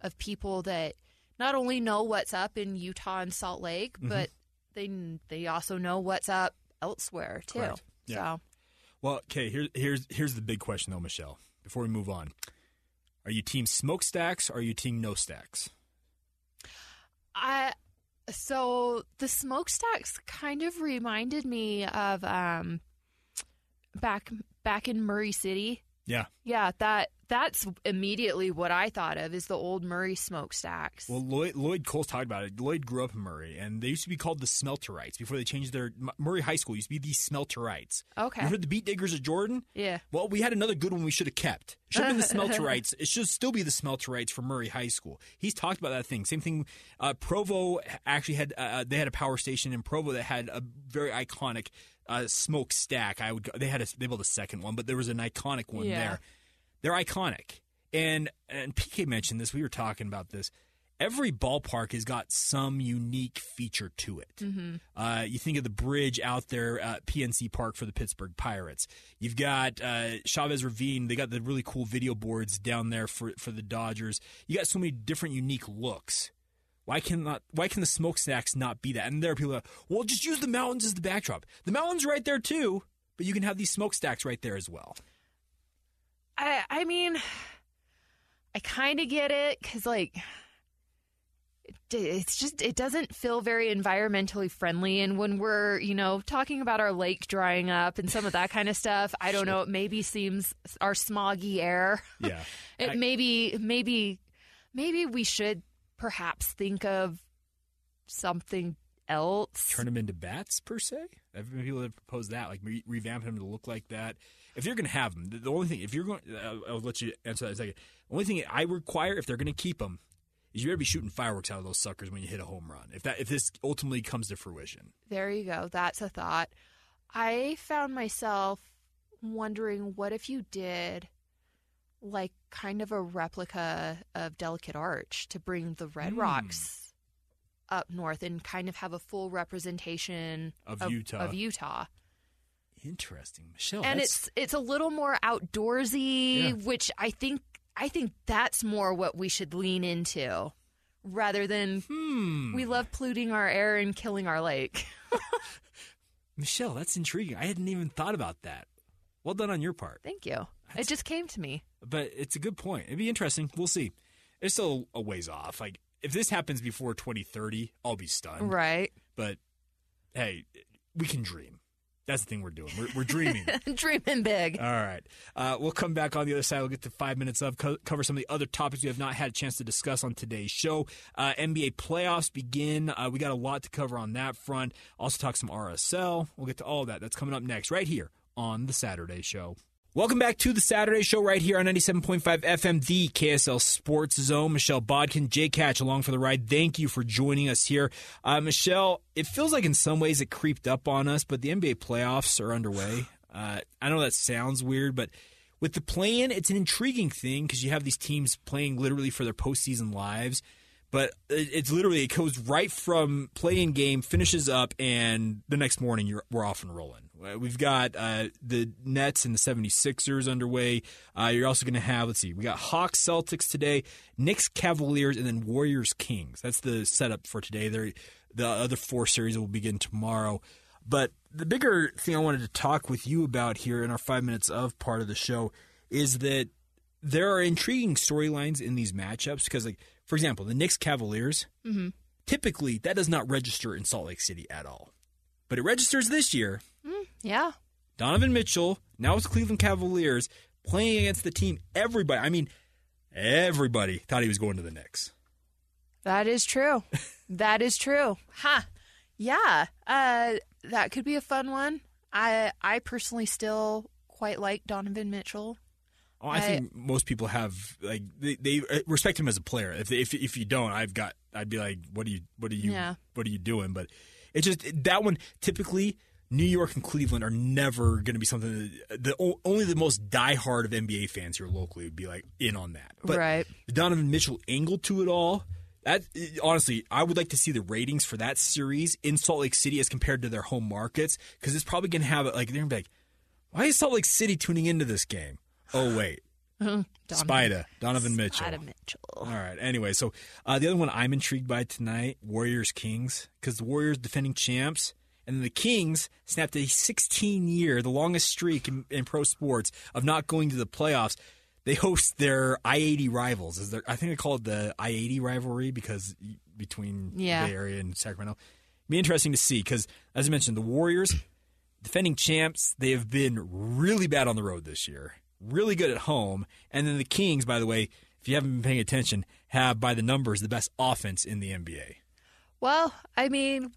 of people that not only know what's up in Utah and Salt Lake, Mhm. but they they also know what's up elsewhere too. Correct. Yeah. So Well, okay, Here's here's here's the big question though, Michelle. Before we move on, are you team smokestacks or are you team no stacks? I so the smokestacks kind of reminded me of um back back in Murray City. Yeah. Yeah, that that's immediately what I thought of is the old Murray smokestacks. Well, Lloyd, Lloyd Cole's talked about it. Lloyd grew up in Murray, and they used to be called the Smelterites before they changed their Murray High School used to be the Smelterites. Okay. You heard the Beetdiggers of Jordan? Yeah. Well, we had another good one we should have kept. Should have been the Smelterites. It should still be the Smelterites for Murray High School. He's talked about that thing. Same thing. Uh, Provo actually had uh, they had a power station in Provo that had a very iconic uh, smoke stack. I would go, they had a, they built a second one, but there was an iconic one Yeah. there. They're iconic. And and PK mentioned this. We were talking about this. Every ballpark has got some unique feature to it. Mhm. Uh, you think of the bridge out there at PNC Park for the Pittsburgh Pirates. You've got uh, Chavez Ravine. They got the really cool video boards down there for for the Dodgers. You got so many different unique looks. Why can not? Why can the smokestacks not be that? And there are people that, well, just use the mountains as the backdrop. The mountains right there too, but you can have these smokestacks right there as well. I I mean I kind of get it cuz like it's just it doesn't feel very environmentally friendly and when we're you know talking about our lake drying up and some of that kind of stuff i don't know it maybe seems our smoggy air Yeah. it I- maybe maybe maybe we should perhaps think of something else turn them into bats per se. I've been people that proposed that, like re- revamping them to look like that. If you're going to have them, the, the only thing, if you're going, uh, I'll let you answer that in a second. The only thing I require, if they're going to keep them, is you better be shooting fireworks out of those suckers when you hit a home run. If that, if this ultimately comes to fruition, There you go. That's a thought. I found myself wondering what if you did like kind of a replica of Delicate Arch to bring the Red Hmm. Rocks up north and kind of have a full representation Of Utah. Of Utah. interesting, Michelle. and that's- it's it's a little more outdoorsy, Yeah. which I think I think that's more what we should lean into rather than Hmm. we love polluting our air and killing our lake. Michelle. That's intriguing. I hadn't even thought about that. Well done on your part. Thank you. it just came to me. But it's a good point. It'd be interesting. We'll see. It's still a ways off. Like if this happens before 2030, I'll be stunned. Right. But hey, we can dream. That's the thing we're doing. We're, we're dreaming. Dreaming big. All right. Uh, we'll come back on the other side. We'll get to five minutes of co- cover some of the other topics we have not had a chance to discuss on today's show. Uh, NBA playoffs begin. Uh, we got a lot to cover on that front. Also talk some RSL. We'll get to all of that. That's coming up next right here on the Saturday Show. Welcome back to the Saturday Show right here on 97.5 FM, the KSL Sports Zone. Michelle Bodkin, Jake Hatch along for the ride. Thank you for joining us here. Uh, Michelle, it feels like in some ways it creeped up on us, but the NBA playoffs are underway. Uh, I know that sounds weird, but with the play-in, it's an intriguing thing because you have these teams playing literally for their postseason lives. But it's literally it goes right from play-in game, finishes up, and the next morning you're we're off and rolling. We've got uh, the Nets and the 76ers underway. Uh, you're also going to have let's see, we got Hawks Celtics today, Knicks Cavaliers, and then Warriors Kings. That's the setup for today. There, the other four series will begin tomorrow. But the bigger thing I wanted to talk with you about here in our five minutes of part of the show is that there are intriguing storylines in these matchups because, like, for example, the Knicks Cavaliers, Mm-hmm. typically that does not register in Salt Lake City at all. But it registers this year. Mm, yeah. Donovan Mitchell, now with the Cleveland Cavaliers, playing against the team everybody, I mean, everybody thought he was going to the Knicks. That is true. that is true. Huh. Yeah. Uh, that could be a fun one. I I personally still quite like Donovan Mitchell. Oh, I, think most people have like they, they respect him as a player. If if if you don't, I've got I'd be like, what are you what are you Yeah. what are you doing? But it just that one typically New York and Cleveland are never going to be something that the only the most diehard of NBA fans here locally would be like in on that. But Right. the Donovan Mitchell angle to it all. That honestly, I would like to see the ratings for that series in Salt Lake City as compared to their home markets because it's probably going to have like they're going to be like, why is Salt Lake City tuning into this game? Oh wait, Donovan- Spida, Donovan Mitchell. Spida Mitchell. All right. Anyway, so uh, the other one I'm intrigued by tonight: Warriors Kings, because the Warriors defending champs, and the Kings snapped a 16 year, the longest streak in, in pro sports of not going to the playoffs. They host their I-80 rivals. Is there? I think they call it the I-80 rivalry because between Yeah. Bay Area and Sacramento. Be interesting to see because, as I mentioned, the Warriors, defending champs, they have been really bad on the road this year. Really good at home, and then the Kings, by the way, if you haven't been paying attention, have by the numbers the best offense in the NBA. Well, I mean,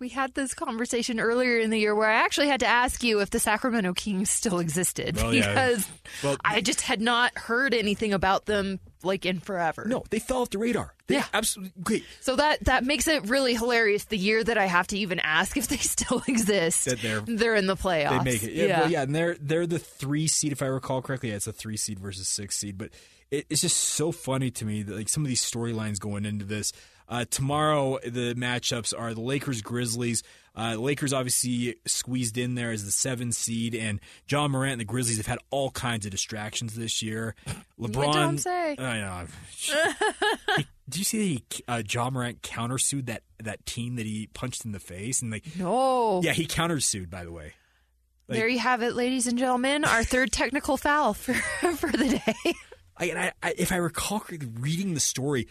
we had this conversation earlier in the year where I actually had to ask you if the Sacramento Kings still existed Well, yeah. because Well- I just had not heard anything about them like in forever. No, they fell off the radar. They yeah, absolutely. Great. So that that makes it really hilarious. The year that I have to even ask if they still exist, That they're- in the playoffs. They make it. Yeah, well, yeah, and they're they're the three seed if I recall correctly. Yeah, it's a three seed versus six seed, but it, it's just so funny to me that like some of these storylines going into this. Uh, tomorrow the matchups are the Lakers Grizzlies. Uh, the Lakers obviously squeezed in there as the seven seed, and Ja Morant and the Grizzlies have had all kinds of distractions this year. LeBron, don't say. I know. He- did you see that he, uh, Ja Morant countersued that that team that he punched in the face and like No. yeah he countersued by the way Like- there you have it, ladies and gentlemen. Our third technical foul for for the day. I, and I, I, if I recall reading the story,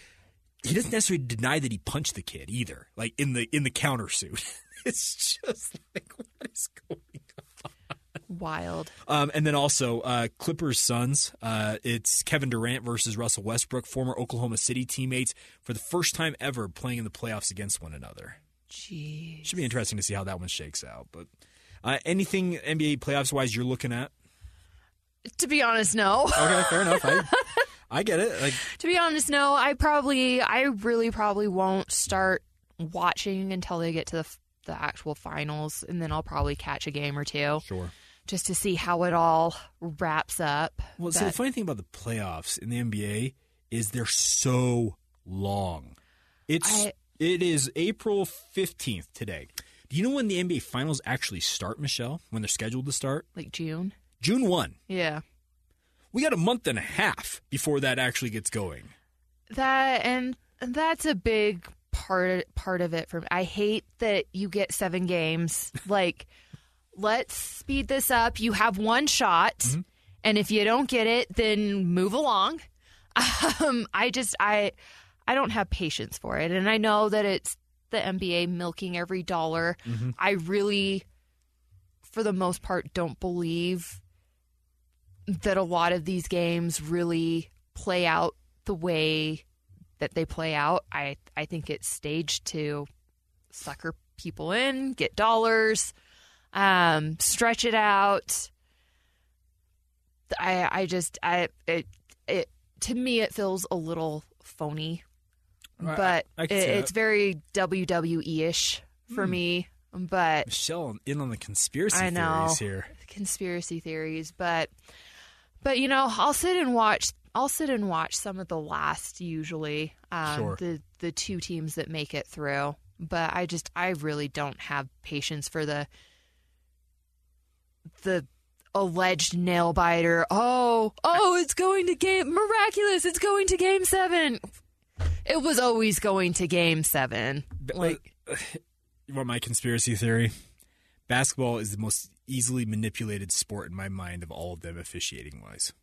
he doesn't necessarily deny that he punched the kid either. Like in the in the countersuit, it's just like what is going on? Wild. Um, and then also uh, Clippers Suns. Uh, it's Kevin Durant versus Russell Westbrook, former Oklahoma City teammates, for the first time ever playing in the playoffs against one another. Jeez. Should be interesting to see how that one shakes out. But uh, anything NBA playoffs wise you're looking at? To be honest, no. Okay, fair enough. I, I get it. Like to be honest, no. I probably, I really probably won't start watching until they get to the, the actual finals, and then I'll probably catch a game or two. Sure. Just to see how it all wraps up. Well, see, the funny thing about the playoffs in the NBA is they're so long. It's I- it is April fifteenth today. Do you know when the NBA finals actually start, Michelle? When they're scheduled to start? like June. June one. Yeah. We got a month and a half before that actually gets going. That and that's a big part part of it for me. I hate that you get 7 games. like let's speed this up. You have one shot and if you don't get it then move along. Um I just I I don't have patience for it and I know that it's the NBA milking every dollar. Mhm. I really for the most part don't believe that a lot of these games really play out the way that they play out. I I think it's staged to sucker people in, get dollars, um, stretch it out. I I just I it it to me it feels a little phony, but I- I it, it's very WWE ish for Hmm. me. But Michelle in on the conspiracy I know theories here. conspiracy theories, but but you know, I'll sit and watch. I'll sit and watch some of the last usually um, Sure. the the two teams that make it through. But I just I really don't have patience for the the alleged nail biter. Oh oh, it's going to game miraculous. It's going to game seven. It was always going to game seven. Like You want my conspiracy theory? Basketball is the most easily manipulated sport in my mind of all of them officiating wise.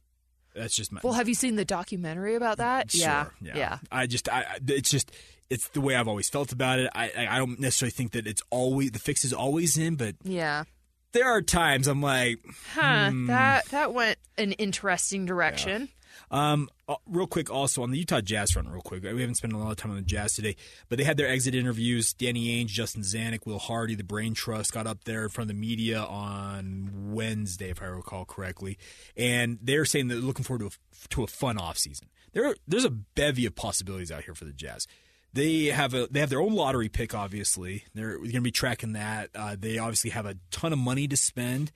That's just my Well, have you seen the documentary about that? Sure, yeah, yeah. yeah. I just, I, it's just, it's the way I've always felt about it. I, I, I don't necessarily think that it's always the fix is always in, but Yeah. there are times I'm like, Huh, hmm. that that went an interesting direction. Um, uh, real quick, also on the Utah Jazz front, real quick. We haven't spent a lot of time on the Jazz today, but they had their exit interviews. Danny Ainge, Justin Zanik, Will Hardy, the Brain Trust got up there in front of the media on Wednesday, if I recall correctly, and they're saying they're looking forward to a, to a fun off season. There, there's a bevy of possibilities out here for the Jazz. They have a they have their own lottery pick. Obviously, they're going to be tracking that. Uh, they obviously have a ton of money to spend.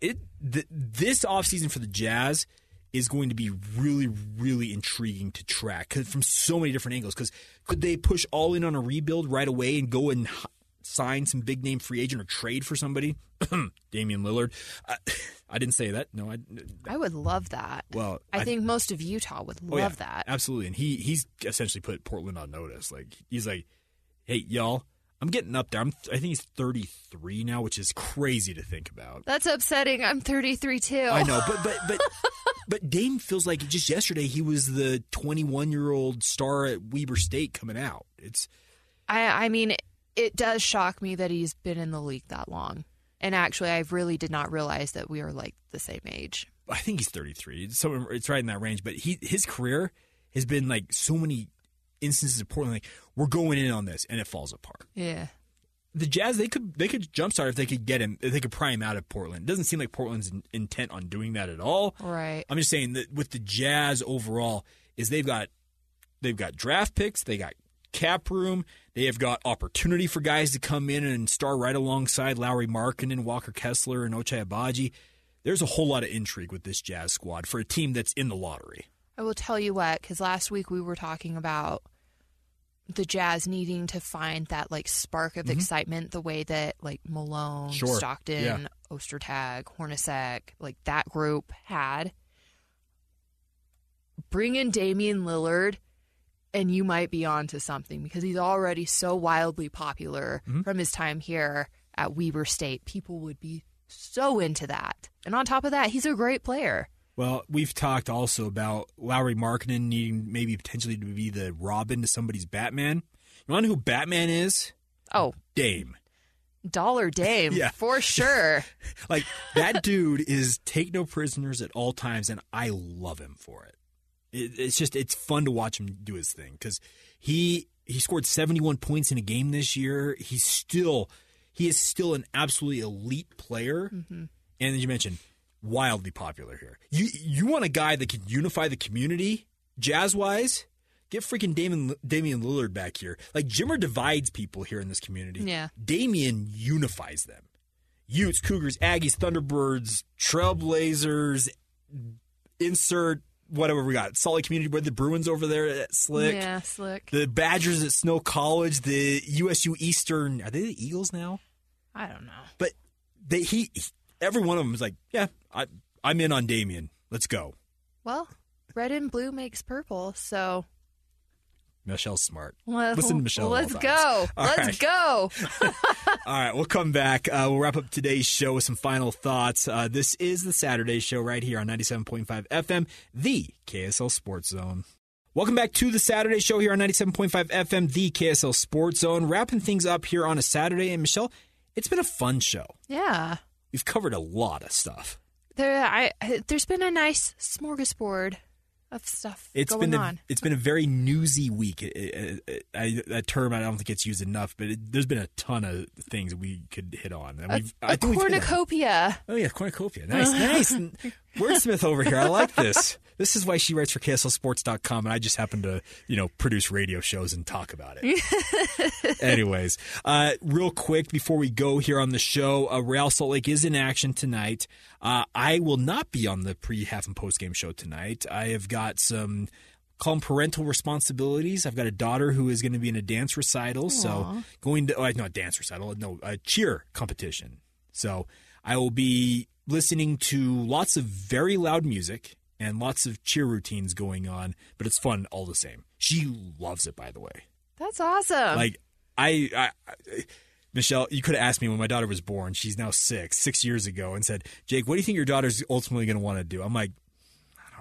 It th- this offseason for the Jazz is going to be really, really intriguing to track from so many different angles. Because could they push all in on a rebuild right away and go and sign some big name free agent or trade for somebody? Damian Lillard. I, I didn't say that. No, I. I would love that. Well, I, think most of Utah would Oh, yeah, love that. Absolutely. And he he's essentially put Portland on notice. Like he's like, hey y'all, I'm getting up there. I'm I think he's 33 now, which is crazy to think about. That's upsetting. I'm 33 too. I know, but but but but Dame feels like just yesterday he was the 21 year old star at Weber State coming out. It's I I mean, it does shock me that he's been in the league that long. And actually, I really did not realize that we are like the same age. I think he's 33. It's, so it's right in that range. But he his career has been like so many instances of Portland. Like we're going in on this, and it falls apart. Yeah. The Jazz they could they could jumpstart if they could get him if they could pry him out of Portland. It doesn't seem like Portland's in, intent on doing that at all. Right. I'm just saying that with the Jazz overall is they've got they've got draft picks, they got cap room, they have got opportunity for guys to come in and star right alongside Lauri Markkanen and Walker Kessler, and Ochai Agbaji. There's a whole lot of intrigue with this Jazz squad for a team that's in the lottery. I will tell you what, because last week we were talking about the Jazz needing to find that like spark of Mhm. excitement, the way that like Malone, Sure. Stockton, Yeah. Ostertag, Hornacek, like that group had. Bring in Damian Lillard, and you might be onto something because he's already so wildly popular Mhm. from his time here at Weber State. People would be so into that, and on top of that, he's a great player. Well, we've talked also about Lauri Markkanen needing maybe potentially to be the Robin to somebody's Batman. You want to know who Batman is? Oh, Dame. Dollar Dame, Yeah. for sure. Like that dude is take no prisoners at all times, and I love him for it. it it's just it's fun to watch him do his thing because he he scored seventy one points in a game this year. He's still he is still an absolutely elite player, Mhm. and as you mentioned, wildly popular here. You you want a guy that can unify the community, jazz wise. Get freaking Damian, Damian Lillard back here. Like Jimmer divides people here in this community. Yeah. Damian unifies them. Utes, Cougars, Aggies, Thunderbirds, Trailblazers, insert whatever we got. Salt Lake Community, where the Bruins over there at Slick. Yeah, slick. The Badgers at Snow College, the USU Eastern. Are they the Eagles now? I don't know. But they he, he- every one of them is like, yeah, I I'm in on Damian. Let's go. Well, red and blue makes purple, so Michelle's smart. well, Listen to Michelle. Let's go. Let's right. go. All right, we'll come back. Uh, we'll wrap up today's show with some final thoughts. Uh, this is the Saturday show right here on 97.5 FM, the KSL Sports Zone. Welcome back to the Saturday show here on 97.5 FM, the KSL Sports Zone. Wrapping things up here on a Saturday. And Michelle, it's been a fun show. yeah. We've covered a lot of stuff. There, I, there's been a nice smorgasbord of stuff It's going been a, on. it's been a very newsy week. It- it- it- I, that term I don't think it's used enough, but there's been a ton of things we could hit on. And A, we've- a cornucopia. Oh yeah, cornucopia. Nice, nice. Wordsmith over here. I like this. This is why she writes for KSLSports.com, and I just happen to, you know, produce radio shows and talk about it. Anyways, uh, real quick before we go here on the show, uh, Real Salt Lake is in action tonight. Uh, I will not be on the pre, half, and post game show tonight. I have got some. Call them parental responsibilities. I've got a daughter who is going to be in a dance recital, so going to oh, not dance recital, no, a cheer competition. So I will be listening to lots of very loud music and lots of cheer routines going on, but it's fun all the same. She loves it, by the way. That's awesome. Like I, I, I Michelle, you could have asked me when my daughter was born. She's now six, six years ago, and said, "Jake, what do you think your daughter's ultimately going to want to do?" I'm like,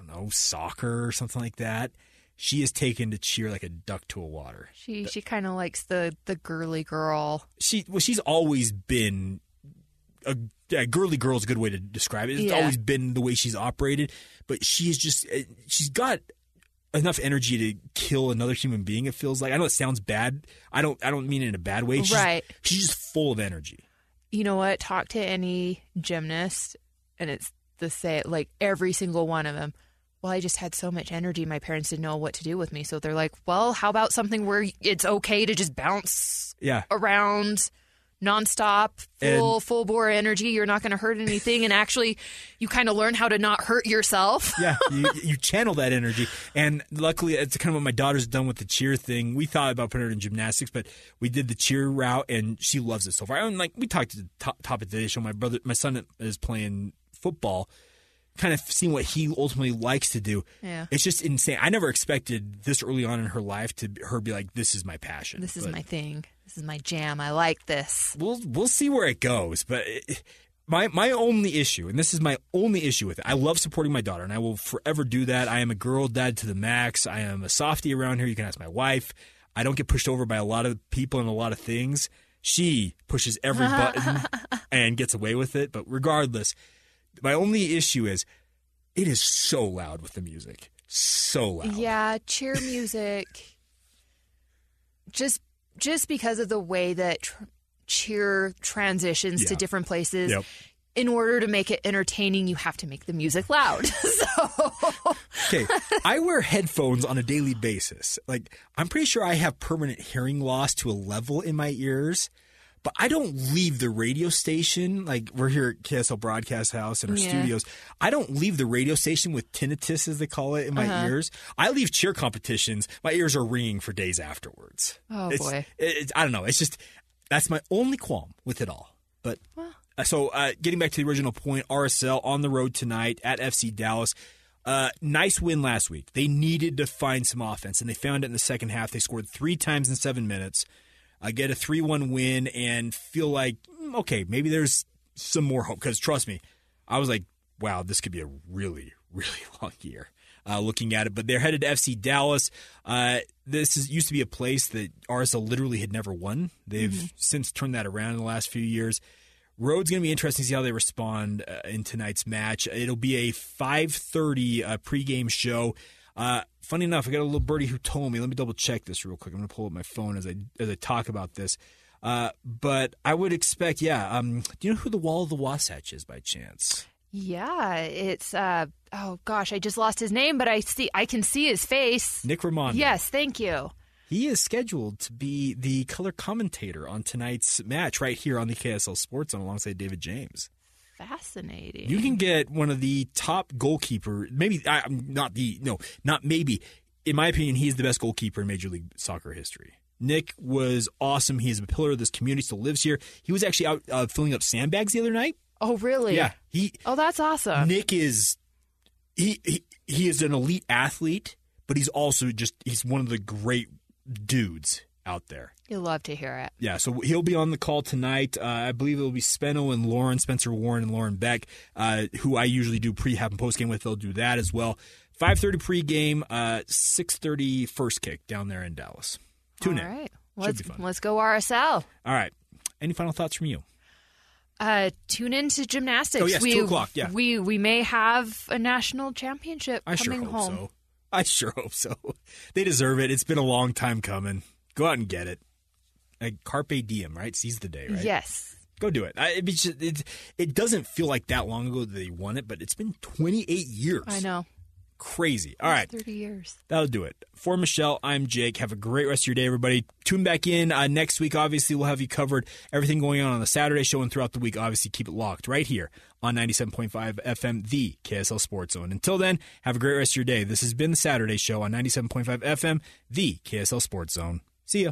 don't know, soccer or something like that. She is taken to cheer like a duck to a water. she she kind of likes the the girly girl. She well, she's always been a, a girly girl is a good way to describe it. It's Yeah. always been the way she's operated, but she she's just eh, she's got enough energy to kill another human being. It feels like I know it sounds bad. I don't I don't mean it in a bad way. She's, Right. She's just full of energy. you know what? Talk to any gymnast, and it's the same. Like every single one of them. Well, I just had so much energy. My parents didn't know what to do with me, so they're like, "Well, how about something where it's okay to just bounce Yeah. around nonstop, full full bore energy. You're not going to hurt anything, and actually, you kind of learn how to not hurt yourself. yeah, you, you channel that energy, and luckily, it's kind of what my daughter's done with the cheer thing. We thought about putting her in gymnastics, but we did the cheer route, and she loves it so far. And like we talked to the top, top of today's show, my brother, my son is playing football, kind of seeing what he ultimately likes to do. Yeah. it's just insane. I never expected this early on in her life to her be like, "This is my passion." This is But my thing. This is my jam. I like this. We'll we'll see where it goes, but. It, my my only issue, and this is my only issue with it. I love supporting my daughter, and I will forever do that. I am a girl dad to the max. I am a softie around here. You can ask my wife. I don't get pushed over by a lot of people and a lot of things. She pushes every button and gets away with it. But regardless, my only issue is it is so loud with the music, so loud. Yeah, cheer music. just just because of the way that tr- cheer transitions to different places. Yep. In order to make it entertaining, you have to make the music loud. so Okay, I wear headphones on a daily basis. Like, I'm pretty sure I have permanent hearing loss to a level in my ears, but I don't leave the radio station. Like, we're here at KSL Broadcast House in our Yeah. studios. I don't leave the radio station with tinnitus, as they call it, in my Uh-huh. ears. I leave cheer competitions. My ears are ringing for days afterwards. Oh, It's- boy. it's- I don't know. It's just, that's my only qualm with it all. But uh, so, uh, getting back to the original point, RSL on the road tonight at FC Dallas. Uh, nice win last week. They needed to find some offense, and they found it in the second half. They scored three times in seven minutes, uh, get a 3 1 win, and feel like, mm, okay, maybe there's some more hope. Because trust me, I was like, wow, this could be a really, really long year. Uh, looking at it, but they're headed to FC Dallas. Uh, this is used to be a place that RSL literally had never won. They've Mm-hmm. since turned that around in the last few years. Road's going to be interesting to see how they respond uh, in tonight's match. It'll be a 5:30 uh, pregame show. Uh, funny enough, I got a little birdie who told me. Let me double check this real quick. I'm going to pull up my phone as I as I talk about this. Uh, but I would expect, yeah. Um, do you know who the Wall of the Wasatch is by chance? yeah, it's uh oh gosh, I just lost his name, but I see I can see his face. Nick Rimando. Yes, thank you. He is scheduled to be the color commentator on tonight's match right here on the KSL Sports Zone alongside David James. Fascinating. You can get one of the top goalkeeper, maybe I'm not the no, not maybe. In my opinion, he's the best goalkeeper in Major League Soccer history. Nick was awesome. He's a pillar of this community. Still lives here. He was actually out uh, filling up sandbags the other night. Oh, really? Yeah, he. Oh, that's awesome. Nick is he, he he is an elite athlete, but he's also just he's one of the great dudes out there. You'll love to hear it. Yeah, so he'll be on the call tonight. Uh, I believe it'll be Spenno and Lauren, Spencer Warren and Lauren Beck, uh, who I usually do pre-hap and post-game with. They'll do that as well. 5.30 pre-game, uh, 6.30 first kick down there in Dallas. Tune All in. All right. Let's let's go RSL. All right. Any final thoughts from you? Uh, tune in to gymnastics. Oh, yes, we, 2 o'clock, yeah. We we may have a national championship I sure coming hope home. so. I sure hope so. They deserve it. It's been a long time coming. Go out and get it. Like carpe diem, right? Seize the day, right? Yes. Go do it. I, it, just, it. It doesn't feel like that long ago that they won it, but it's been 28 years. I know. Crazy. All right. Thirty years. That'll do it. For Michelle, I'm Jake. Have a great rest of your day, everybody. Tune back in uh, next week. Obviously, we'll have you covered. Everything going on on the Saturday show and throughout the week. Obviously, keep it locked right here on 97.5 FM, the KSL Sports Zone. Until then, have a great rest of your day. This has been the Saturday show on 97.5 FM, the KSL Sports Zone. See ya.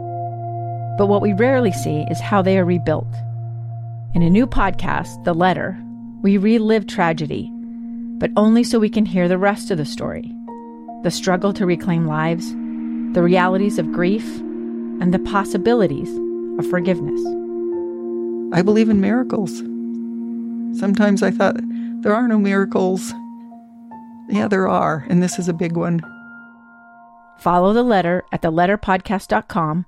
But what we rarely see is how they are rebuilt. In a new podcast, The Letter, We relive tragedy, but only so we can hear the rest of the story the struggle to reclaim lives, the realities of grief, and the possibilities of forgiveness. I believe in miracles. Sometimes I thought there are no miracles. Yeah, there are, and this is a big one. Follow the letter at theletterpodcast.com